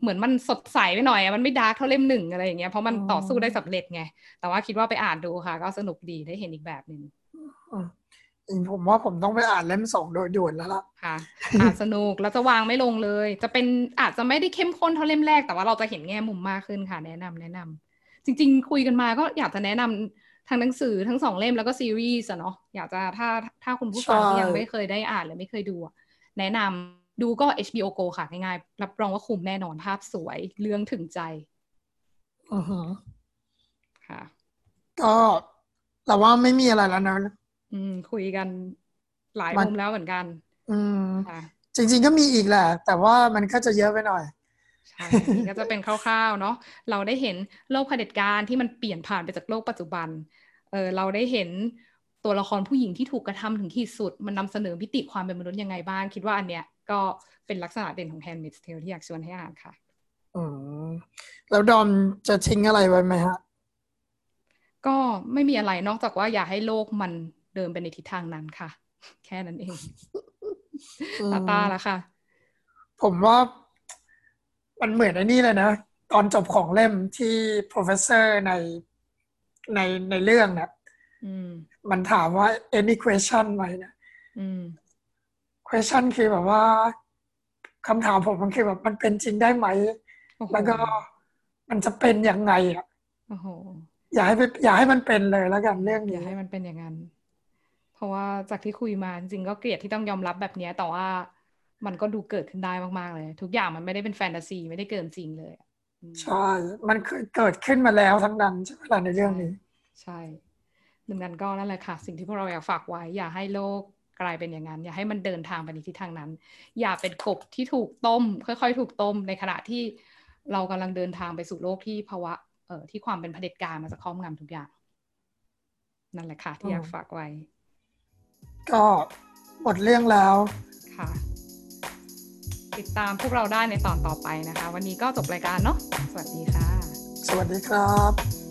เหมือนมันสดใสไปหน่อยมันไม่ดาร์กเท่าเล่มหนึ่งอะไรอย่างเงี้ยเพราะมันต่อสู้ได้สำเร็จไง แต่ว่าคิดว่าไปอ่านดูค่ะ ก็สนุกดีได้เห็นอีกแบบหนึ่งผมว่าผมต้องไปอ่านเล่มสองโดยด่วนแล้วล่ะค่ะอ่านสนุกแล้วจะวางไม่ลงเลย จะเป็นอาจจะไม่ได้เข้มข้นเท่าเล่มแรกแต่ว่าเราจะเห็นแง่มุมมากขึ้นค่ะ แนะนำแนะนำจริง ๆ คุยกันมาก็อยากจะแนะนำ ทางหนังสือทั้งสองเล่มแล้วก็ซีรีส์อะเนาะอยากจะถ้าถ้าคุณผู้ฟังยังไม่เคยได้อ่านหรือไม่เคยดูแนะนำดูก็ HBO Go ค่ะง่ายๆรับรองว่าคุ้มแน่นอนภาพสวยเรื่องถึงใจอือฮค่ะ ก็แต่ว่าไม่มีอะไรแล้วนะอืม คุยกันหลายมุมแล้วเหมือนกัน อืมจริง ๆ ก็มีอีกแหละ แต่ว่ามันก็จะเยอะไปหน่อย ใช่ก็จะเป็นคร่าวๆเนาะเราได้เห็นโลกเผด็จการที่มันเปลี่ยนผ่านไปจากโลกปัจจุบันเออเราได้เห็นตัวละครผู้หญิงที่ถูกกระทำถึงที่สุด มันนำเสนอมิติความเป็นมนุษย์ยังไงบ้าง คิดว่าอันเนี้ยก็เป็นลักษณะเด่นของ Handmaid's Tale ที่อยากชวนให้อ่านค่ะอืมแล้วดอมจะทิ้งอะไรไว้ไหมฮะ ก็ไม่มีอะไรนอกจากว่าอย่าให้โลกมันเดินไปในทิศทางนั้นค่ะ แค่นั้นเองตาตาละค่ะ ผมว่า มันเหมือนไอ้นี่เลยนะ ตอนจบของเล่มที่ professor ในในในเรื่องเนะมันถามว่า any question ไหมเนะ question คือแบบว่าคำถามผมมันคือแบบมันเป็นจริงได้ไหม แล้วก็มันจะเป็นยังไงอะอย่าให้อย่าให้มันเป็นเลยแล้วกันเรื่องนี้อย่าให้มันเป็นอย่างนั้น เพราะว่าจากที่คุยมาจริงก็เกลียดที่ต้องยอมรับแบบนี้แต่ว่า มันก็ดูเกิดขึ้นได้มากๆเลย ทุกอย่างมันไม่ได้เป็นแฟนตาซีไม่ได้เกินจริงเลยใช่ มันเคยเกิดขึ้นมาแล้วทั้งนั้นใช่ไหมล่ะในเรื่องนี้ ใช่ดังนั้นก็นั่นแหละค่ะ สิ่งที่พวกเราอยากฝากไว้ อย่าให้โลกกลายเป็นอย่างนั้น อย่าให้มันเดินทางไปในทิศทางนั้น อย่าเป็นกบที่ถูกต้ม ค่อยๆ ถูกต้มในขณะที่เรากำลังเดินทางไปสู่โลกที่ภาวะเอ่อที่ความเป็นเผด็จการมันจะครอบงำทุกอย่าง นั่นแหละค่ะ ที่อยากฝากไว้ ก็หมดเรื่องแล้วค่ะ ติดตามพวกเราได้ในตอนต่อไปนะคะ วันนี้ก็จบรายการเนาะสวัสดีค่ะ สวัสดีครับ